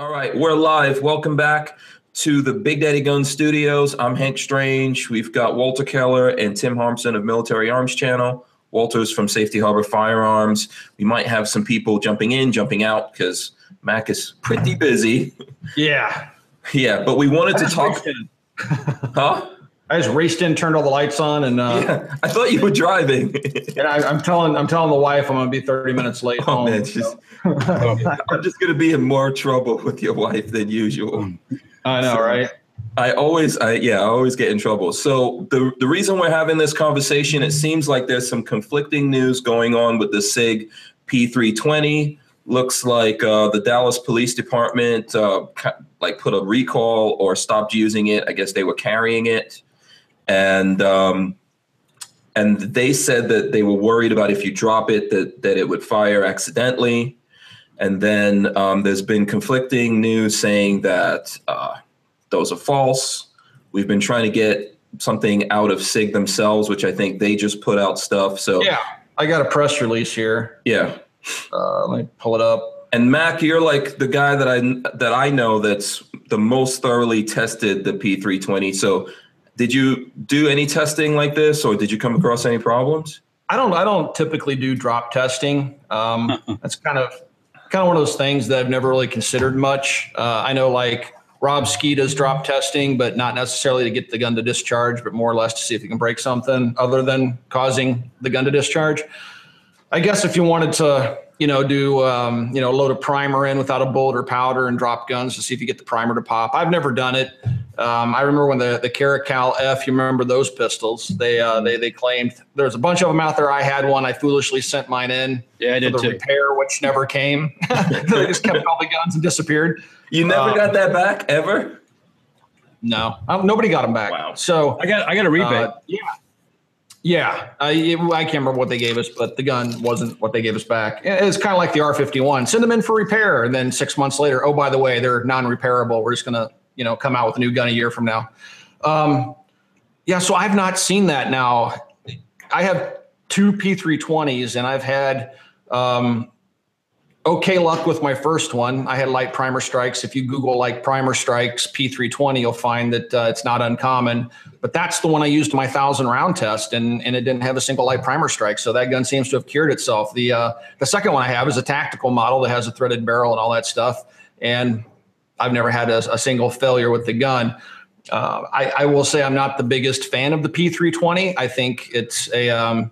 All right, we're live. Welcome back to the Big Daddy Gun Studios. I'm Hank Strange. We've got Walter Keller and Tim Harmson of Military Arms Channel. Walter's from Safety Harbor Firearms. We might have some people jumping in, jumping out because Mac is pretty busy. Yeah. Yeah, but we wanted to talk. Huh? I just raced in, turned all the lights on, and uh, Yeah, I thought you were driving. and I, I'm telling I'm telling the wife I'm gonna be 30 minutes late. Oh home, man, so- she's, I'm just gonna be in more trouble with your wife than usual. I know, right? I always, I yeah, I always get in trouble. So the the reason we're having this conversation, it seems like there's some conflicting news going on with the Sig P320. Looks like uh, the Dallas Police Department uh, like put a recall or stopped using it. I guess they were carrying it, and um, and they said that they were worried about if you drop it that that it would fire accidentally. And then um, there's been conflicting news saying that uh, those are false. We've been trying to get something out of SIG themselves, which I think they just put out stuff. So Yeah. I got a press release here. yeah. Uh, let me pull it up. And Mac, you're like the guy that I that I know that's the most thoroughly tested the P320. So did you do any testing like this, or did you come across any problems? I don't I don't typically do drop testing. Um, that's kind of kind of one of those things that I've never really considered much. Uh, I know like Rob Ski does drop testing, but not necessarily to get the gun to discharge, but more or less to see if you can break something other than causing the gun to discharge. I guess if you wanted to, you know, do um, you know load a primer in without a bullet or powder and drop guns to see if you get the primer to pop. I've never done it. Um, I remember when the the Caracal F, you remember those pistols? They uh, they they claimed there's a bunch of them out there. I had one. I foolishly sent mine in Yeah, I for did the too. repair, which never came. they just kept all the guns and disappeared. You never Uh, got that back ever? No, um, nobody got them back. Wow. So I got I got a rebate. uh, yeah. Yeah, I, I can't remember what they gave us, but the gun wasn't what they gave us back. It's kind of like the R51. Send them in for repair, and then six months later, oh by the way, they're non-repairable. We're just gonna, you know, come out with a new gun a year from now. Um, yeah, so I've not seen that now. I have two P320s, and I've had um, okay luck with my first one. I had light primer strikes. If you Google like primer strikes P320, you'll find that uh, it's not uncommon. But that's the one I used my thousand round test, and and it didn't have a single light primer strike. So that gun seems to have cured itself. The uh, the second one I have is a tactical model that has a threaded barrel and all that stuff, and I've never had a, a single failure with the gun. Uh, I, I will say I'm not the biggest fan of the P320. I think it's a um,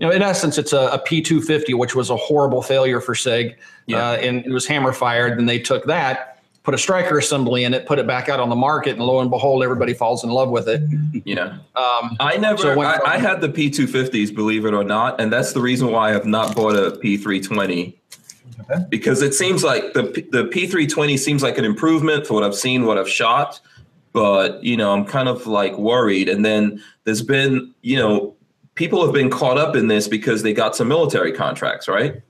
you know, in essence, it's a, a P250, which was a horrible failure for SIG. Yeah. Uh, and it was hammer fired. Then they took that, put a striker assembly in it, put it back out on the market, and lo and behold, everybody falls in love with it. Yeah. Um, I never. So it I, from- I had the P250s, believe it or not, and that's the reason why I have not bought a P320. Because it seems like the P- the P320 seems like an improvement for what I've seen, what I've shot, but you know I'm kind of like worried. And then there's been you know people have been caught up in this because they got some military contracts, right?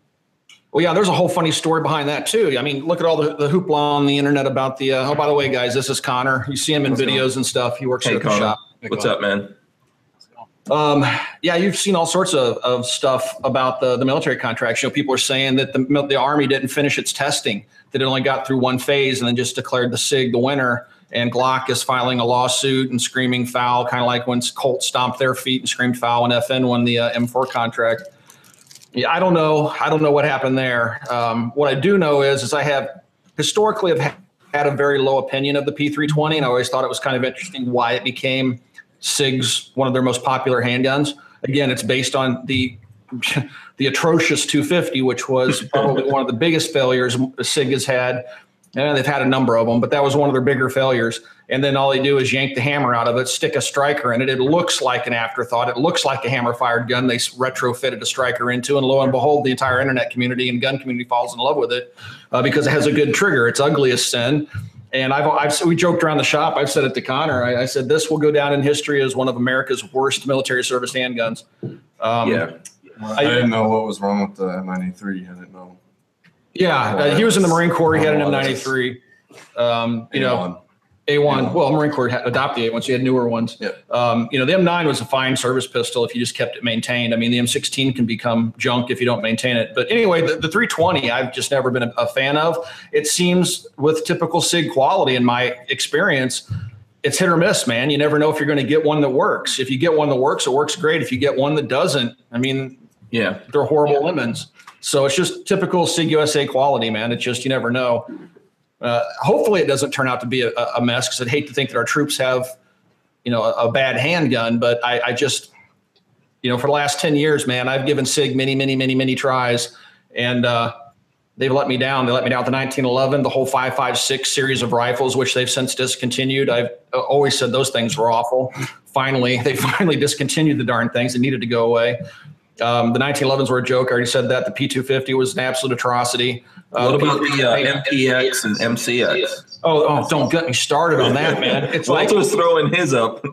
well, yeah, there's a whole funny story behind that too. I mean, look at all the, the hoopla on the internet about the. Uh, oh, by the way, guys, this is Connor. You see him in What's going videos and stuff. He works Hey, at the Connor. shop. What's up, man? Um, yeah, you've seen all sorts of, of stuff about the, the military contracts. You know, people are saying that the, the Army didn't finish its testing, that it only got through one phase and then just declared the SIG the winner. And Glock is filing a lawsuit and screaming foul, kind of like when Colt stomped their feet and screamed foul when FN won the uh, M4 contract. Yeah, I don't know. I don't know what happened there. Um, what I do know is, is I have historically have had a very low opinion of the P320, and I always thought it was kind of interesting why it became SIG's one of their most popular handguns. Again, it's based on the the atrocious 250, which was probably one of the biggest failures SIG has had. And they've had a number of them, but that was one of their bigger failures. And then all they do is yank the hammer out of it, stick a striker in it. It looks like an afterthought. It looks like a hammer fired gun they retrofitted a striker into. And lo and behold, the entire internet community and gun community falls in love with it uh, because it has a good trigger. It's ugly as sin. And I've, I've we joked around the shop. I've said it to Connor. I, I said this will go down in history as one of America's worst military service handguns. Um, yeah. I didn't know what was wrong with the M93. I didn't know. Yeah. Uh, he was in the Marine Corps. He had an M93. Um, you know, Anyone. A1. Well, Marine Corps had adopted the A1, so you had newer ones. Yeah. Um, you know, the M9 was a fine service pistol if you just kept it maintained. I mean, the M16 can become junk if you don't maintain it. But anyway, the, the 320 I've just never been a, a fan of. It seems with typical SIG quality in my experience, it's hit or miss, man. You never know if you're going to get one that works. If you get one that works, it works great. If you get one that doesn't, I mean, Yeah. they're horrible lemons. So it's just typical SIG USA quality, man. It's just you never know. Uh, hopefully, it doesn't turn out to be a, a mess because I'd hate to think that our troops have, you know, a, a bad handgun. But I, I just, you know, for the last ten years, man, I've given SIG many, many, many, many tries, and uh, they've let me down. They let me down with the 1911, the whole 556 series of rifles, which they've since discontinued. I've uh, always said those things were awful. Finally, they finally discontinued the darn things. They needed to go away. Um, the 1911s were a joke. I already said that. The P250 was an absolute atrocity. Uh, What about the uh, MPX and MCX? Oh, oh, don't get me started on that, man. It's like, Walter's throwing his up.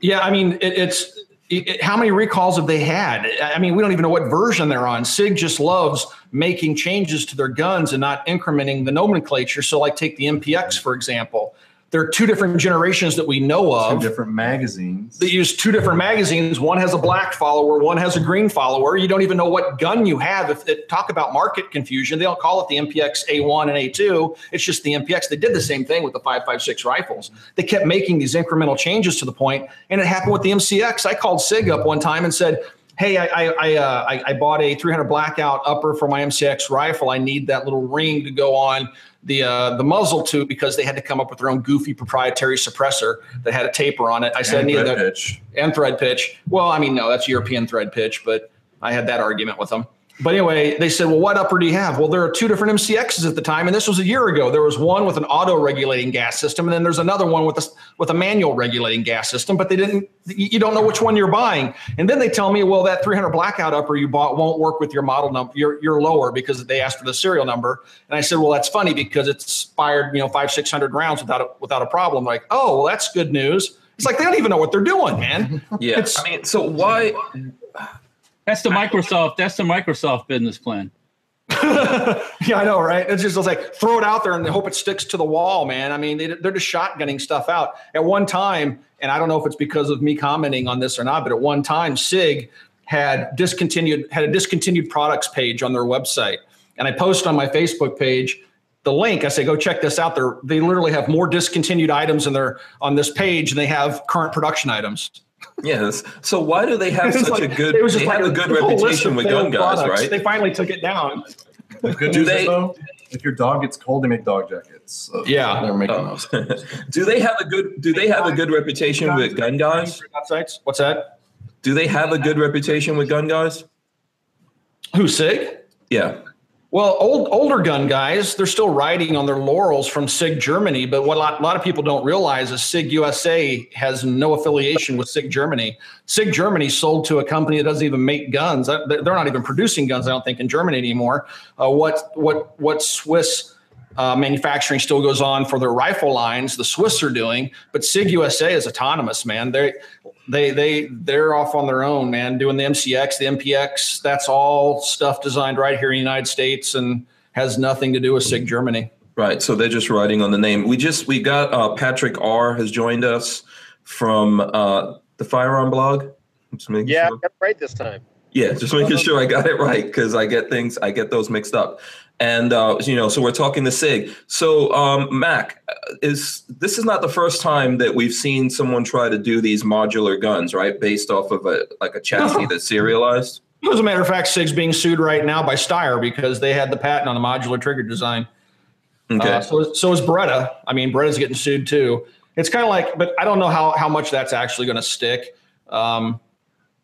yeah, I mean, it, it's it, it- how many recalls have they had? I mean, we don't even know what version they're on. SIG just loves making changes to their guns and not incrementing the nomenclature. So, like, take the MPX for example. There are two different generations that we know Two of. different magazines. They use two different magazines. One has a black follower, one has a green follower. You don't even know what gun you have. If it, talk about market confusion, they don't call it the MPX A1 and A2. It's just the MPX. They did the same thing with the 5.56 rifles. They kept making these incremental changes to the point, and it happened with the MCX. I called SIG up one time and said, "Hey, I I I, uh, I, I bought a 300 blackout upper for my MCX rifle. I need that little ring to go on." The, uh, the muzzle tube because they had to come up with their own goofy proprietary suppressor that had a taper on it. I said I and needed thread that pitch. and thread pitch. Well, I mean, no, that's European thread pitch, but I had that argument with them. But anyway, they said, well, what upper do you have? Well, there are two different MCXs at the time, and this was a year ago. There was one with an auto regulating gas system, and then there's another one with a with a manual regulating gas system. But they didn't. You don't know which one you're buying. And then they tell me, well, that 300 blackout upper you bought won't work with your model number. You're you're lower because they asked for the serial number. And I said, well, that's funny because it's fired, you know, five six hundred rounds without a, without a problem. Like, oh, well, that's good news. It's like they don't even know what they're doing, man. Yeah. It's- I mean, so why? That's the Microsoft. That's the Microsoft business plan. yeah, I know, right? It's just like throw it out there and hope it sticks to the wall, man. I mean, they, they're just shotgunning stuff out. At one time, and I don't know if it's because of me commenting on this or not, but at one time, Sig had discontinued had a discontinued products page on their website, and I posted on my Facebook page the link. I say, go check this out. They they literally have more discontinued items in their on this page than they have current production items. Yes. So why do they have such like- a good? it was They just like have a good reputation with gun guys, products. right? They finally took it down. The good Do news they- is though, if your dog gets cold, they make dog jackets. So Yeah. they're making Oh. those. do they have a good? Do they have a good reputation with gun guys? Sites. What's that? Do they have a good reputation with gun guys? Who Sig? Yeah. Well, old older gun guys, they're still riding on their laurels from SIG Germany. But what a lot, a lot of people don't realize is SIG USA has no affiliation with SIG Germany. SIG Germany sold to a company that doesn't even make guns. They're not even producing guns, I don't think, in Germany anymore. Uh, what what what Swiss uh, manufacturing still goes on for their rifle lines? The Swiss are doing, but SIG USA is autonomous, man. They they they they're off on their own, man, doing the MCX, the MPX. That's all stuff designed right here in the United States and has nothing to do with SIG Germany. Right. So they're just writing on the name. We just we got uh, Patrick R has joined us from uh, the Firearm blog. Just making Yeah, I sure. got it right this time. Yeah, just making sure I got it right because I get things, I get those mixed up. And uh, you know, so we're talking to Sig. So um, Mac uh, is this is not the first time that we've seen someone try to do these modular guns, right? Based off of a like a chassis that's serialized. As a matter of fact, SIG's being sued right now by Steyr because they had the patent on the modular trigger design. Okay. Uh, so, so is Beretta. I mean, Beretta's getting sued too. It's kind of like, but I don't know how how much that's actually going to stick. Um,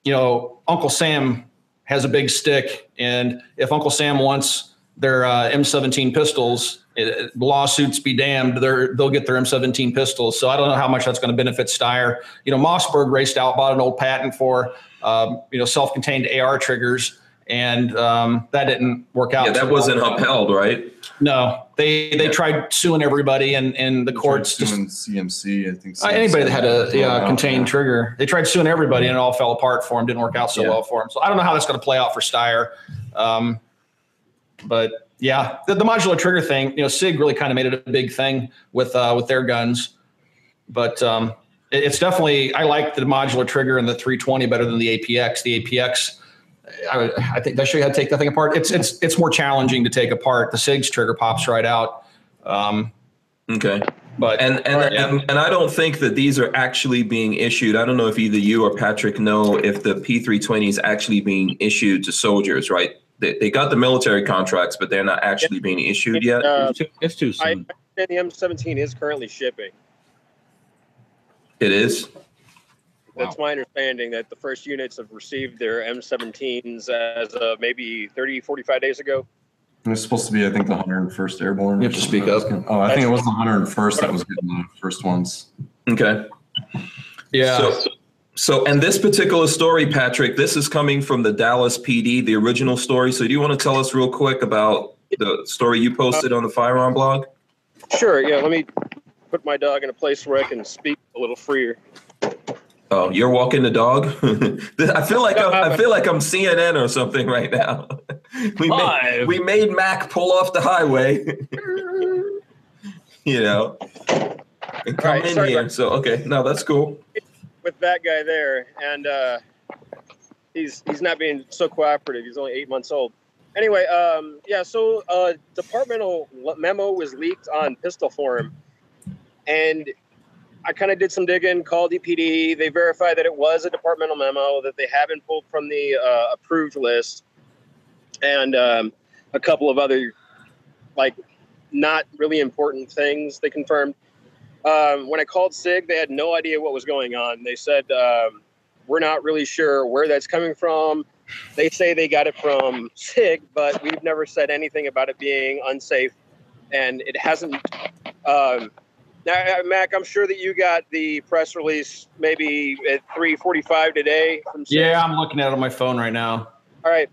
you know, Uncle Sam has a big stick, and if Uncle Sam wants their uh, M17 pistols, it, lawsuits be damned, they're, they'll get their M17 pistols. So I don't know how much that's going to benefit Steyr. You know, Mossberg raced out, bought an old patent for um, you know self-contained AR triggers, and um, that didn't work out. yeah, that wasn't well. upheld, right? No, they they Yeah. tried suing everybody, and and the courts just CMC. I think uh, anybody that had a yeah, contained yeah. trigger. They tried suing everybody, and it all fell apart for them. Didn't work out so Yeah. well for them. So I don't know how that's going to play out for Steyr. Um, but yeah, the, the modular trigger thing, you know, Sig really kind of made it a big thing with uh, with their guns. but um, it- it's definitely I like the modular trigger and the 320 better than the APX. The APX, I, I think that show you how to take that thing apart. It's it's it's more challenging to take apart. The SIG's trigger pops right out. Um, Okay. but And and, Yeah. and and I don't think that these are actually being issued. I don't know if either you or Patrick know if the P320 is actually being issued to soldiers, right? They, they got the military contracts, but they're not actually being issued yet. Uh, It's too, it's too I soon. understand the M17 is currently shipping. It is. That's my understanding that the first units have received their M17s as of maybe 30, 45 days ago. It was supposed to be, I think, the 101st Airborne. You have to speak up. Oh, I think it was the 101st that was getting the first ones. Okay. yeah, So, so, and this particular story, Patrick, this is coming from the Dallas PD, the original story. So, do you want to tell us real quick about the story you posted on the firearm blog? Sure, yeah, let me put my dog in a place where I can speak a little freer. Oh, you're walking the dog. I feel like I'm, I feel like I'm CNN or something right now. We made, we made Mac pull off the highway. you know, and come Right, in here. about- So, okay, no, that's cool. With that guy there, and uh, he's he's not being so cooperative. He's only eight months old. Anyway, um, yeah. So uh, departmental memo was leaked on Pistol Forum, and I kind of did some digging. Called DPD. They verified that it was a departmental memo that they haven't pulled from the uh, approved list, and um, a couple of other like not really important things. They confirmed. Um, when I called SIG, they had no idea what was going on. They said, um, We're not really sure where that's coming from. They say they got it from SIG, but we've never said anything about it being unsafe. And it hasn't. Um, now, Mac, I'm sure that you got the press release maybe at 3:45 today from SIG. yeah, I'm looking at it on my phone right now. All right.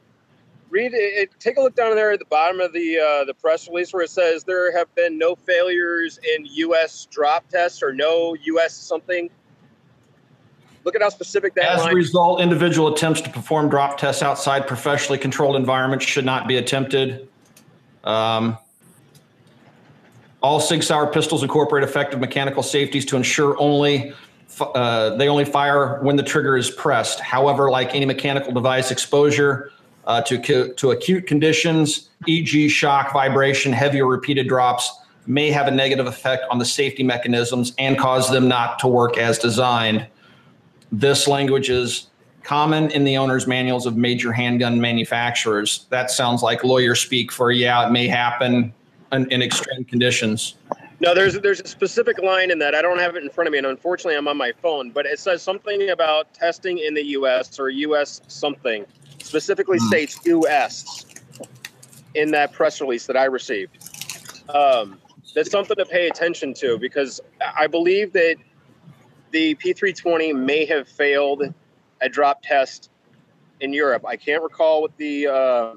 Read it. Take a look down there at the bottom of the uh, the press release where it says there have been no failures in U.S. drop tests or no U.S. something. Look at how specific that As a result, individual attempts to perform drop tests outside professionally controlled environments should not be attempted. Um, all Sig Sauer pistols incorporate effective mechanical safeties to ensure only uh, they only fire when the trigger is pressed. However, like any mechanical device, exposure uh, to to acute conditions, e.g., shock, vibration, heavy or repeated drops, may have a negative effect on the safety mechanisms and cause them not to work as designed. This language is common in the owner's manuals of major handgun manufacturers. That sounds like lawyer speak for, yeah, it may happen in, in extreme conditions. No, there's there's a specific line in that. I don't have it in front of me, and unfortunately, I'm on my phone. But it says something about testing in the U.S. or U.S. something. Specifically Hmm. states U.S. in that press release that I received. Um, that's something to pay attention to because I believe that the P320 may have failed a drop test in Europe. I can't recall what the uh,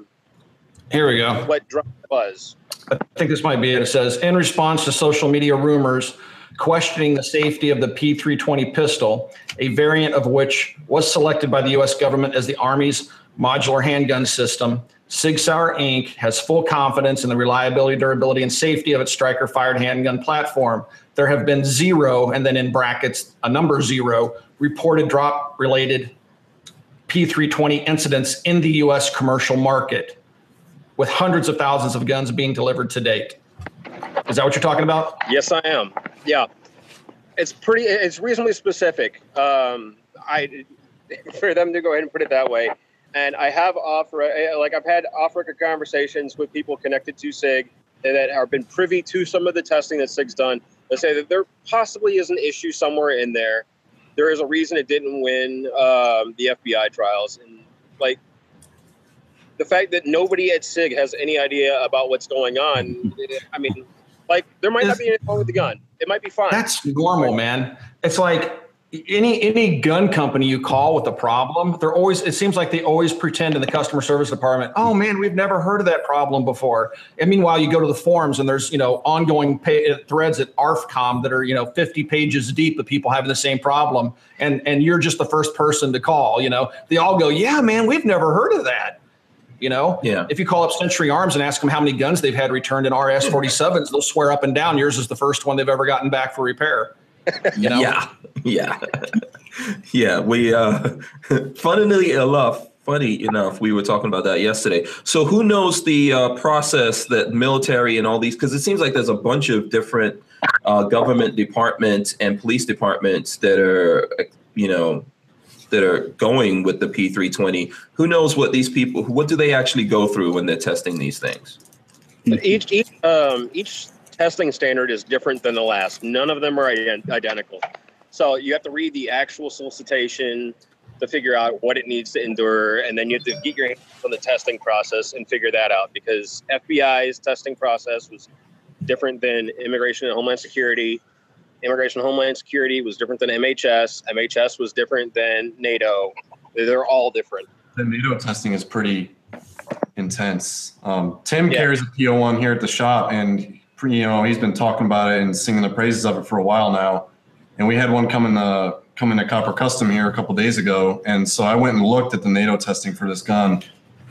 Here we go. what drop was. I think this might be it. It says, in response to social media rumors questioning the safety of the P320 pistol, a variant of which was selected by the U.S. government as the Army's modular handgun system, Sig Sauer Inc. has full confidence in the reliability, durability, and safety of its striker fired handgun platform. There have been zero, and then in brackets, a number zero, reported drop related P320 incidents in the U.S. commercial market with hundreds of thousands of guns being delivered to date. Is that what you're talking about? Yes, I am. Yeah, it's pretty. It's reasonably specific. Um, I for them to go ahead and put it that way, and I have offer like I've had off record conversations with people connected to Sig that have been privy to some of the testing that Sig's done. They say that there possibly is an issue somewhere in there. There is a reason it didn't win um, the FBI trials, and like the fact that nobody at Sig has any idea about what's going on. I mean, like there might not be anything wrong with the gun. It might be fine. That's normal, man. It's like any any gun company you call with a problem, they're always it seems like they always pretend in the customer service department, "Oh man, we've never heard of that problem before." And meanwhile, you go to the forums and there's, you know, ongoing pay, uh, threads at ARFCOM that are, you know, 50 pages deep of people having the same problem and and you're just the first person to call, you know. They all go, "Yeah, man, we've never heard of that." You know, Yeah. if you call up Century Arms and ask them how many guns they've had returned in RAS 47s, they'll swear up and down yours is the first one they've ever gotten back for repair. You know? Yeah, yeah, yeah. We, uh, funnily enough, funny enough, we were talking about that yesterday. So, who knows the uh, process that military and all these? Because it seems like there's a bunch of different uh, government departments and police departments that are, you know, that are going with the P320. Who knows what these people? What do they actually go through when they're testing these things? each each um, each testing standard is different than the last. None of them are ident- identical. So you have to read the actual solicitation to figure out what it needs to endure, and then you have to get your hands on the testing process and figure that out. Because FBI's testing process was different than Immigration and Homeland Security. Immigration Homeland Security was different than MHS. MHS was different than NATO. They're all different. The NATO testing is pretty intense. Um, Tim Yeah. carries a PO1 here at the shop, and you know he's been talking about it and singing the praises of it for a while now. And we had one coming to come into Copper Custom here a couple days ago, and so I went and looked at the NATO testing for this gun,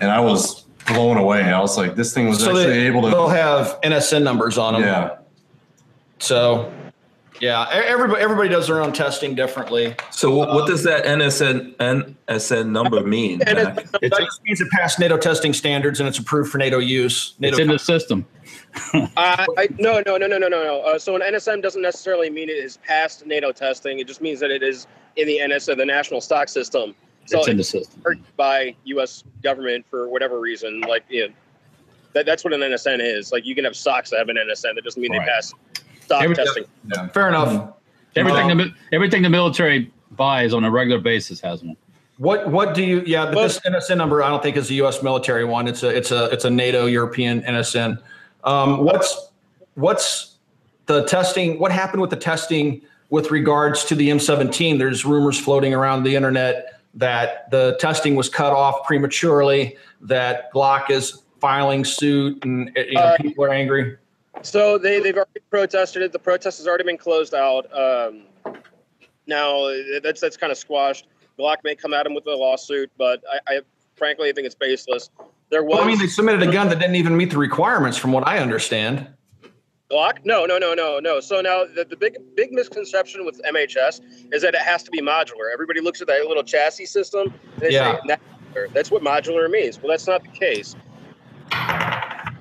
and I was blown away. I was like, this thing was So actually they, able to. they'll have NSN numbers on them. yeah, So, yeah, everybody everybody does their own testing differently. So, what, what does that NSN NSN number mean? And Mac? It just means it passed NATO testing standards and it's approved for NATO use. NATO It's in the system. Uh, I, no, no, no, no, no, no, no. Uh, so an NSN doesn't necessarily mean it is past NATO testing. It just means that it is in the NSA, the National Stock System. So It's in the system. covered by U.S. government for whatever reason. Like, you know, that, that's what an NSN is. Like, you can have stocks that have an NSN. That doesn't mean Right. they pass stock Every- testing. yeah. Fair enough. Everything, Well- the, everything the military buys on a regular basis has one. What what do you? Yeah, but Well- this NSN number I don't think is a U.S. military one. It's a it's a it's a NATO European NSN. Um, what's what's the testing? What happened with the testing with regards to the M17? There's rumors floating around the internet that the testing was cut off prematurely. That Glock is filing suit, and you know, Uh, people are angry. So they, they've already protested it. The protest has already been closed out. Um, now that's that's kind of squashed. Glock may come at him with a lawsuit, but I, I frankly I think it's baseless. There was Well, I mean, they submitted a gun that didn't even meet the requirements, from what I understand. Glock? No, no, no, no, no. So now the, the big big misconception with MHS is that it has to be modular. Everybody looks at that little chassis system and they Yeah. say. That's what modular means. Well, that's not the case.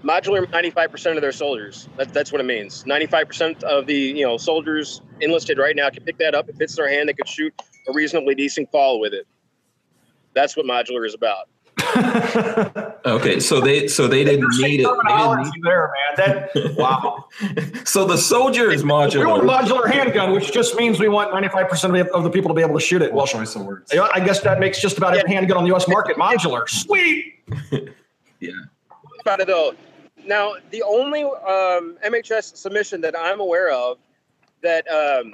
Modular, 95% of their soldiers. That, that's what it means. 95% of the you know soldiers enlisted right now can pick that up. It fits their hand. They could shoot a reasonably decent call with it. That's what modular is about. Okay, so they so they didn't need it. They didn't Terminology there, man. That wow. so the soldier is We want modular. modular handgun, which just means we want 95% of the, people to be able to shoot it. Well, Well, choice of words. I I guess that makes just about every handgun on the U.S. market modular. Sweet. Yeah. About it though. Now, the only um, MHS submission that I'm aware of that um,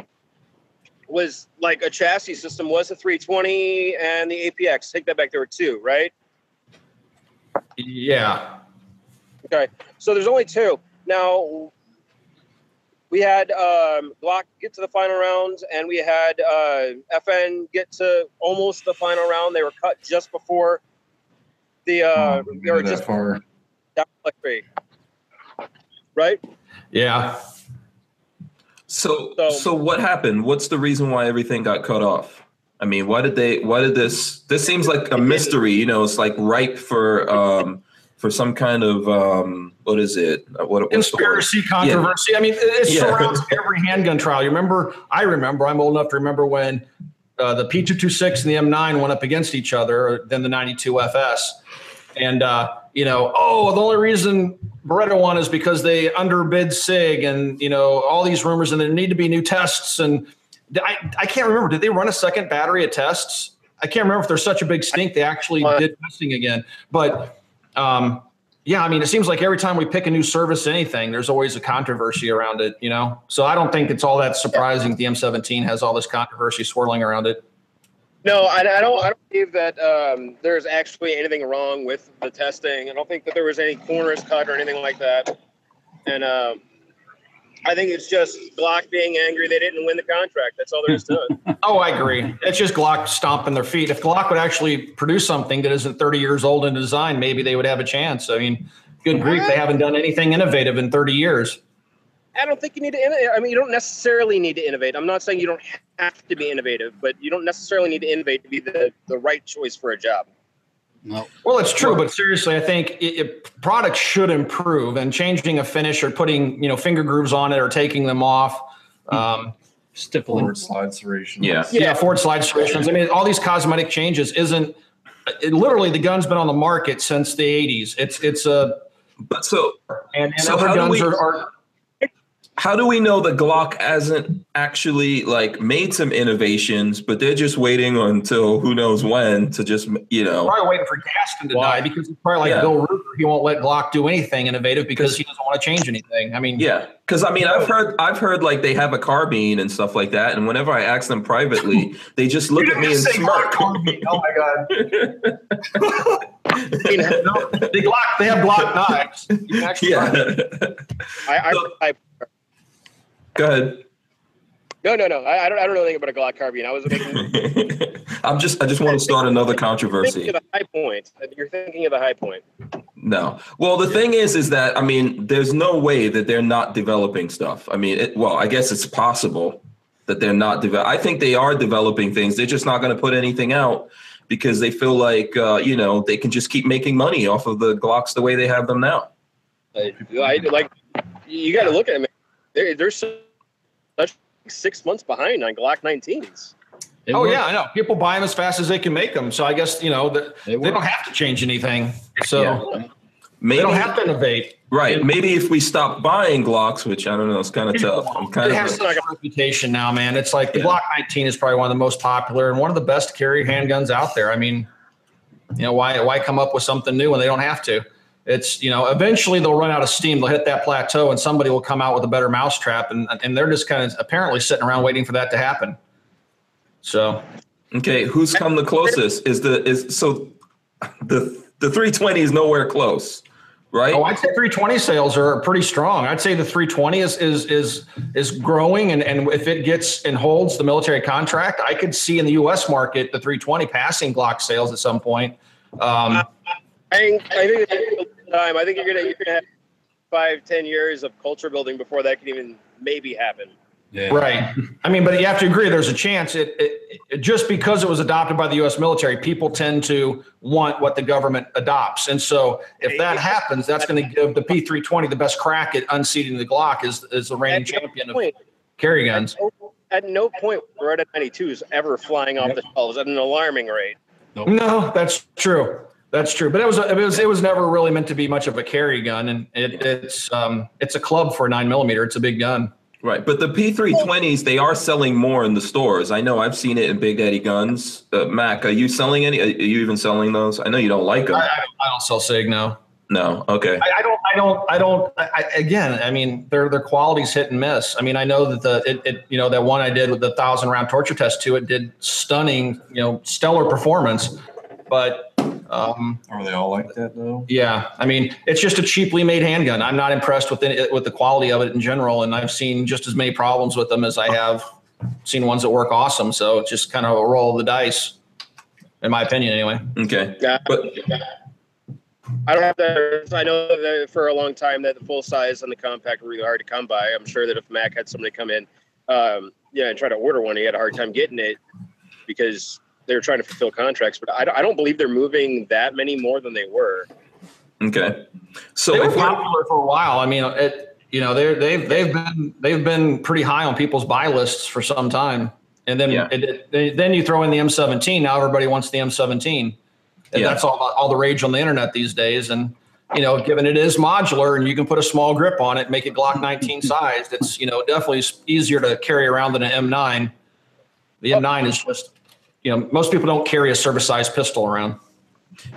was like a chassis system was the 320 and the APX. Take that back. There were two, right? Yeah. Okay. So there's only two. Now, we had um, Glock get to the final round, and we had uh, FN get to almost the final round. They were cut just before the, uh, Oh, they were just far. Down like three. Right? Yeah. So So- so what happened? What's the reason why everything got cut off? I mean, why did they? Why did this? This seems like a mystery. You know, it's like ripe for um for some kind of um what is it? Uh, What what's the word? Conspiracy, controversy. I mean, it, it Yeah. surrounds every handgun trial. You remember? I remember. I'm old enough to remember when uh, the P226 and the M9 went up against each other. Then the 92 FS, and uh, you know, oh, the only reason Beretta won is because they underbid Sig, and you know, all these rumors, and there need to be new tests. And I, I can't remember. Did they run a second battery of tests? I can't remember if there's such a big stink they actually did testing again. But um, yeah, I mean, it seems like every time we pick a new service, anything, there's always a controversy around it, you know? So I don't think it's all that surprising the M17 has all this controversy swirling around it. No, I, I don't. I don't believe that um, there's actually anything wrong with the testing. I don't think that there was any corners cut or anything like that. And um, I think it's just Glock being angry they didn't win the contract. That's all there is to it. Oh, I agree. It's just Glock stomping their feet. If Glock would actually produce something that isn't 30 years old in design, maybe they would have a chance. I mean, good grief, they haven't done anything innovative in 30 years. I don't think you need to. innovate. I mean, you don't necessarily need to innovate. I'm not saying you don't have to be innovative, but you don't necessarily need to innovate to be the, the right choice for a job. No. Well, it's true, but seriously, I think it, it, products should improve, and changing a finish or putting you know finger grooves on it or taking them off. Um, Stippling. Forward slide serration. Yeah. yeah, forward slide serrations. I mean, all these cosmetic changes isn't. It, literally, the gun's been on the market since the '80s. It's it's a But so and, and So other guns we- are, are how do we know that Glock hasn't actually like made some innovations, but they're just waiting until who knows when to just you know probably waiting for Gaston to Why? die because he's probably like Yeah. Bill Ruger. He won't let Glock do anything innovative because he doesn't want to change anything. I mean, Yeah, because I mean, I've heard, I've heard like they have a carbine and stuff like that, and whenever I ask them privately, they just look at me and smirk. Oh my god! I mean, No, they Glock. They have Glock knives. You can actually yeah, I, I, So- I go ahead. no, no, no. I, I don't. I don't know anything about a Glock carbine. I was making I'm just, I just want to start another thinking controversy. of the high point. You're thinking of the Hi-Point. No, well, the thing is, is that I mean, there's no way that they're not developing stuff. I mean, it, well, I guess it's possible that they're not develop. I think they are developing things. They're just not going to put anything out because they feel like uh, you know they can just keep making money off of the Glocks the way they have them now. I, I like. You got to look at them. They're, they're so- such six months behind on Glock 19s. It Oh works. yeah, I know. People buy them as fast as they can make them. So I guess you know that They they don't have to change anything. So Yeah. they don't have to innovate. right. Maybe if we stop buying Glocks, which I don't know, it's kind of tough. I'm kind It of has such a reputation now, man. It's like the Yeah. Glock 19 is probably one of the most popular and one of the best carry handguns out there. I mean, you know, why why come up with something new when they don't have to? It's you know, eventually they'll run out of steam. They'll hit that plateau, and somebody will come out with a better mousetrap, and and they're just kind of apparently sitting around waiting for that to happen. So okay. Who's come the closest? Is the is so the the 320 is nowhere close, right? Oh, I'd say 320 sales are pretty strong. I'd say the 320 is is is is growing, and and if it gets and holds the military contract, I could see in the U.S. market the 320 passing Glock sales at some point. Um, I think. I think it's time. I think you're gonna you're gonna have five, ten years of culture building before that can even maybe happen. Yeah. right. I mean, but you have to agree. There's a chance. It, it, it just because it was adopted by the U.S. military, people tend to want what the government adopts, and so if that happens, that's going to give the P320 the best crack at unseating the Glock as as the reigning At no champion of carry guns. at no point were Beretta 92s ever flying off the shelves at an alarming rate. No, that's true. That's true. But it was it was it was never really meant to be much of a carry gun, and it, it's um it's a club for a nine millimeter. It's a big gun. Right, but the P320s they are selling more in the stores. I know I've seen it in Big Daddy Guns. Uh, Mac, are you selling any? Are you even selling those? I know you don't like them. I, I, don't, I don't sell Sig no. No, okay. I, I don't. I don't. I don't. I, I, again, I mean, their their quality's hit and miss. I mean, I know that the it, it you know that one I did with the thousand round torture test to it did stunning, you know, stellar performance, but. Um, Are they all like that though? Yeah, I mean, it's just a cheaply made handgun. I'm not impressed with it with the quality of it in general, and I've seen just as many problems with them as I have seen ones that work awesome. So it's just kind of a roll of the dice, in my opinion, anyway. Okay. Yeah, But I don't have that. I know that for a long time that the full size and the compact were really hard to come by. I'm sure that if Mac had somebody come in, um, yeah, and try to order one, he had a hard time getting it because they were trying to fulfill contracts. But I, don't- I don't believe they're moving that many more than they were. okay. So They were popular for a while. I mean, it, you know, they're they've they've been they've been pretty high on people's buy lists for some time, and then Yeah. it, it- then you throw in the M17. Now everybody wants the M17, and Yeah. that's all all the rage on the internet these days. And you know, given it is modular and you can put a small grip on it, make it Glock 19 sized, it's you know definitely easier to carry around than an M9. The M9 is just you know most people don't carry a service sized pistol around.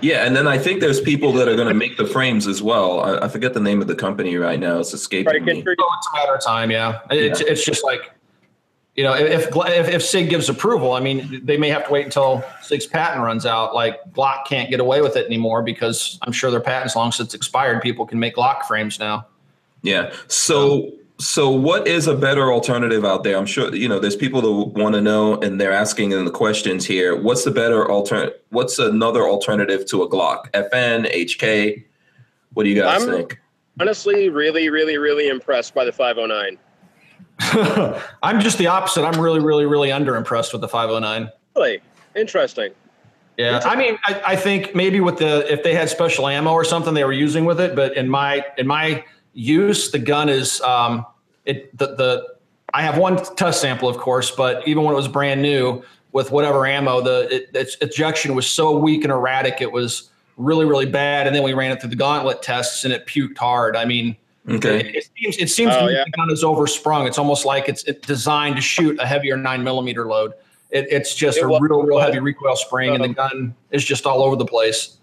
yeah, and then I think there's people that are going to make the frames as well. I, I forget the name of the company right now. It's escaping Right, me. Ken, Oh, it's a matter of time. Yeah, it's it's just like, you know, if, if if Sig gives approval, I mean, they may have to wait until Sig's patent runs out. Like Glock can't get away with it anymore because I'm sure their patent's long since it's expired. People can make Glock frames now. Yeah. So so what is a better alternative out there? I'm sure you know there's people that want to know and they're asking in the questions here. What's the better alternative? What's another alternative to a Glock? FN, HK. What do you guys I'm- think? honestly really, really, really impressed by the 509. I'm just the opposite. I'm really, really, really underimpressed with the 509. Really interesting. Yeah, I mean, I, I think maybe with the if they had special ammo or something they were using with it, but in my in my use, the gun is um, it the the I have one test sample, of course, but even when it was brand new with whatever ammo, the it, its ejection was so weak and erratic, it was really really bad. And then we ran it through the gauntlet tests, and it puked hard. I mean, Okay. it, it seems it seems Oh, to yeah. the gun is oversprung. It's almost like it's, it's designed to shoot a heavier nine millimeter load. It, it's just It a was- real real heavy recoil spring, and the Um, gun is just all over the place.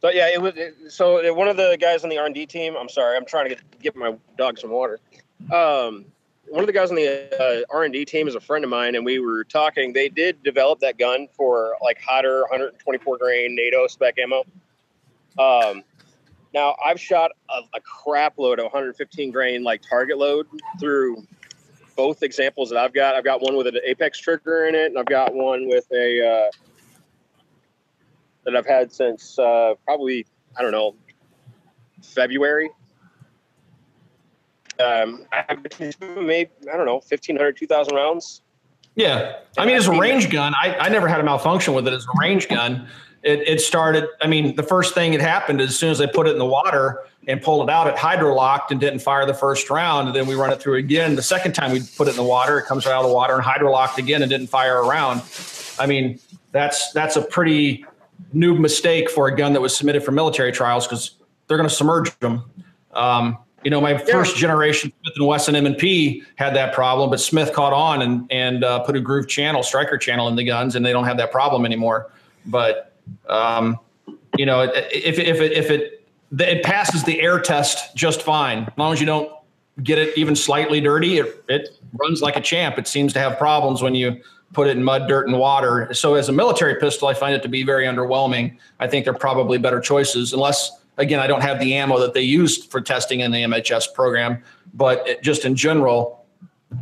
So yeah, it was. It, so one of the guys on the R and D team. I'm sorry, I'm trying to get, get my dog some water. Um, one of the guys on the uh, R and D team is a friend of mine, and we were talking. They did develop that gun for like hotter 124 grain NATO spec ammo. Um, now I've shot a, a crap load of 115 grain like target load through both examples that I've got. I've got one with an Apex trigger in it, and I've got one with a. Uh, that I've had since uh, probably I don't know February. Um, I I don't know 1,500, 2,000 rounds. Yeah, I mean, as a range gun, I, I never had a malfunction with it as a range gun. It, it started. I mean, the first thing that happened as soon as I put it in the water and pulled it out, it hydrolocked and didn't fire the first round. And then we run it through again. The second time we put it in the water, it comes right out of the water and hydrolocked again and didn't fire a round. I mean, that's that's a pretty noob mistake for a gun that was submitted for military trials because they're going to submerge them. Um, you know, my first generation Smith and Wesson M&P had that problem, but Smith caught on and and uh, put a groove channel, striker channel in the guns, and they don't have that problem anymore. But um, you know, if if it if it it passes the air test just fine, as long as you don't get it even slightly dirty, it it runs like a champ. It seems to have problems when you put it in mud, dirt, and water. So as a military pistol, I find it to be very underwhelming. I think they're probably better choices, unless again I don't have the ammo that they used for testing in the MHS program. But it, just in general,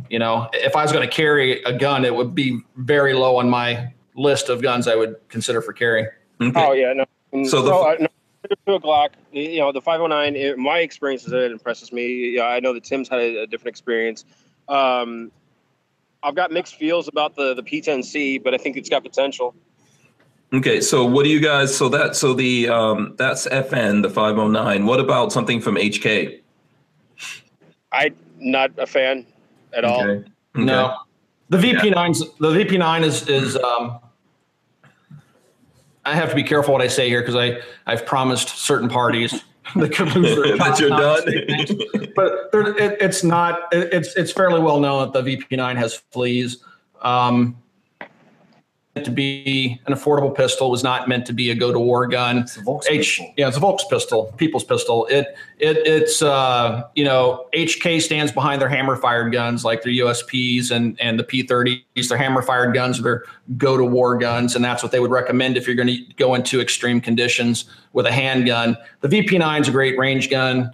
you know, if I was going to carry a gun, it would be very low on my list of guns I would consider for carry. Okay. Oh yeah, no. So So the- no, to a Glock, you know, the 509. It, my experience is that it impresses me. Yeah, I know that Tim's had a, a different experience. Um, I've got mixed feels about the the P10C, but I think it's got potential. Okay, so what do you guys? So that so the um that's FN the 509. What about something from HK? I not a fan at all. Okay. No, the VP9's the VP9 is is um, I have to be careful what I say here because I I've promised certain parties that could lose their that you're not to say things. done. but there, it, it's not. It, it's it's fairly well known that the VP9 has fleas. Um, to be an affordable pistol was not meant to be a go to war gun. It's a Volks H, pistol. yeah, it's a Volks pistol, people's pistol. It, it, it's, uh, you know, HK stands behind their hammer fired guns like their USPs and, and the P30s. Their hammer fired guns are their go to war guns. And that's what they would recommend if you're going to go into extreme conditions with a handgun. The VP9 is a great range gun,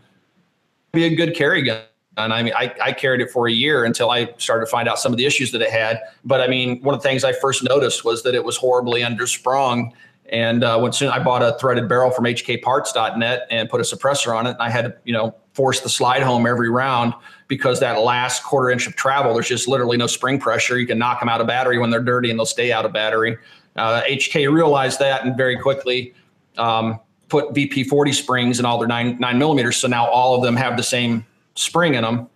be a good carry gun. And I mean, I, I carried it for a year until I started to find out some of the issues that it had. But I mean, one of the things I first noticed was that it was horribly undersprung. And uh, when soon I bought a threaded barrel from HKparts.net and put a suppressor on it, and I had to, you know, force the slide home every round because that last quarter inch of travel, there's just literally no spring pressure. You can knock them out of battery when they're dirty and they'll stay out of battery. Uh, HK realized that and very quickly um, put VP40 springs in all their nine nine millimeters. So now all of them have the same spring in them.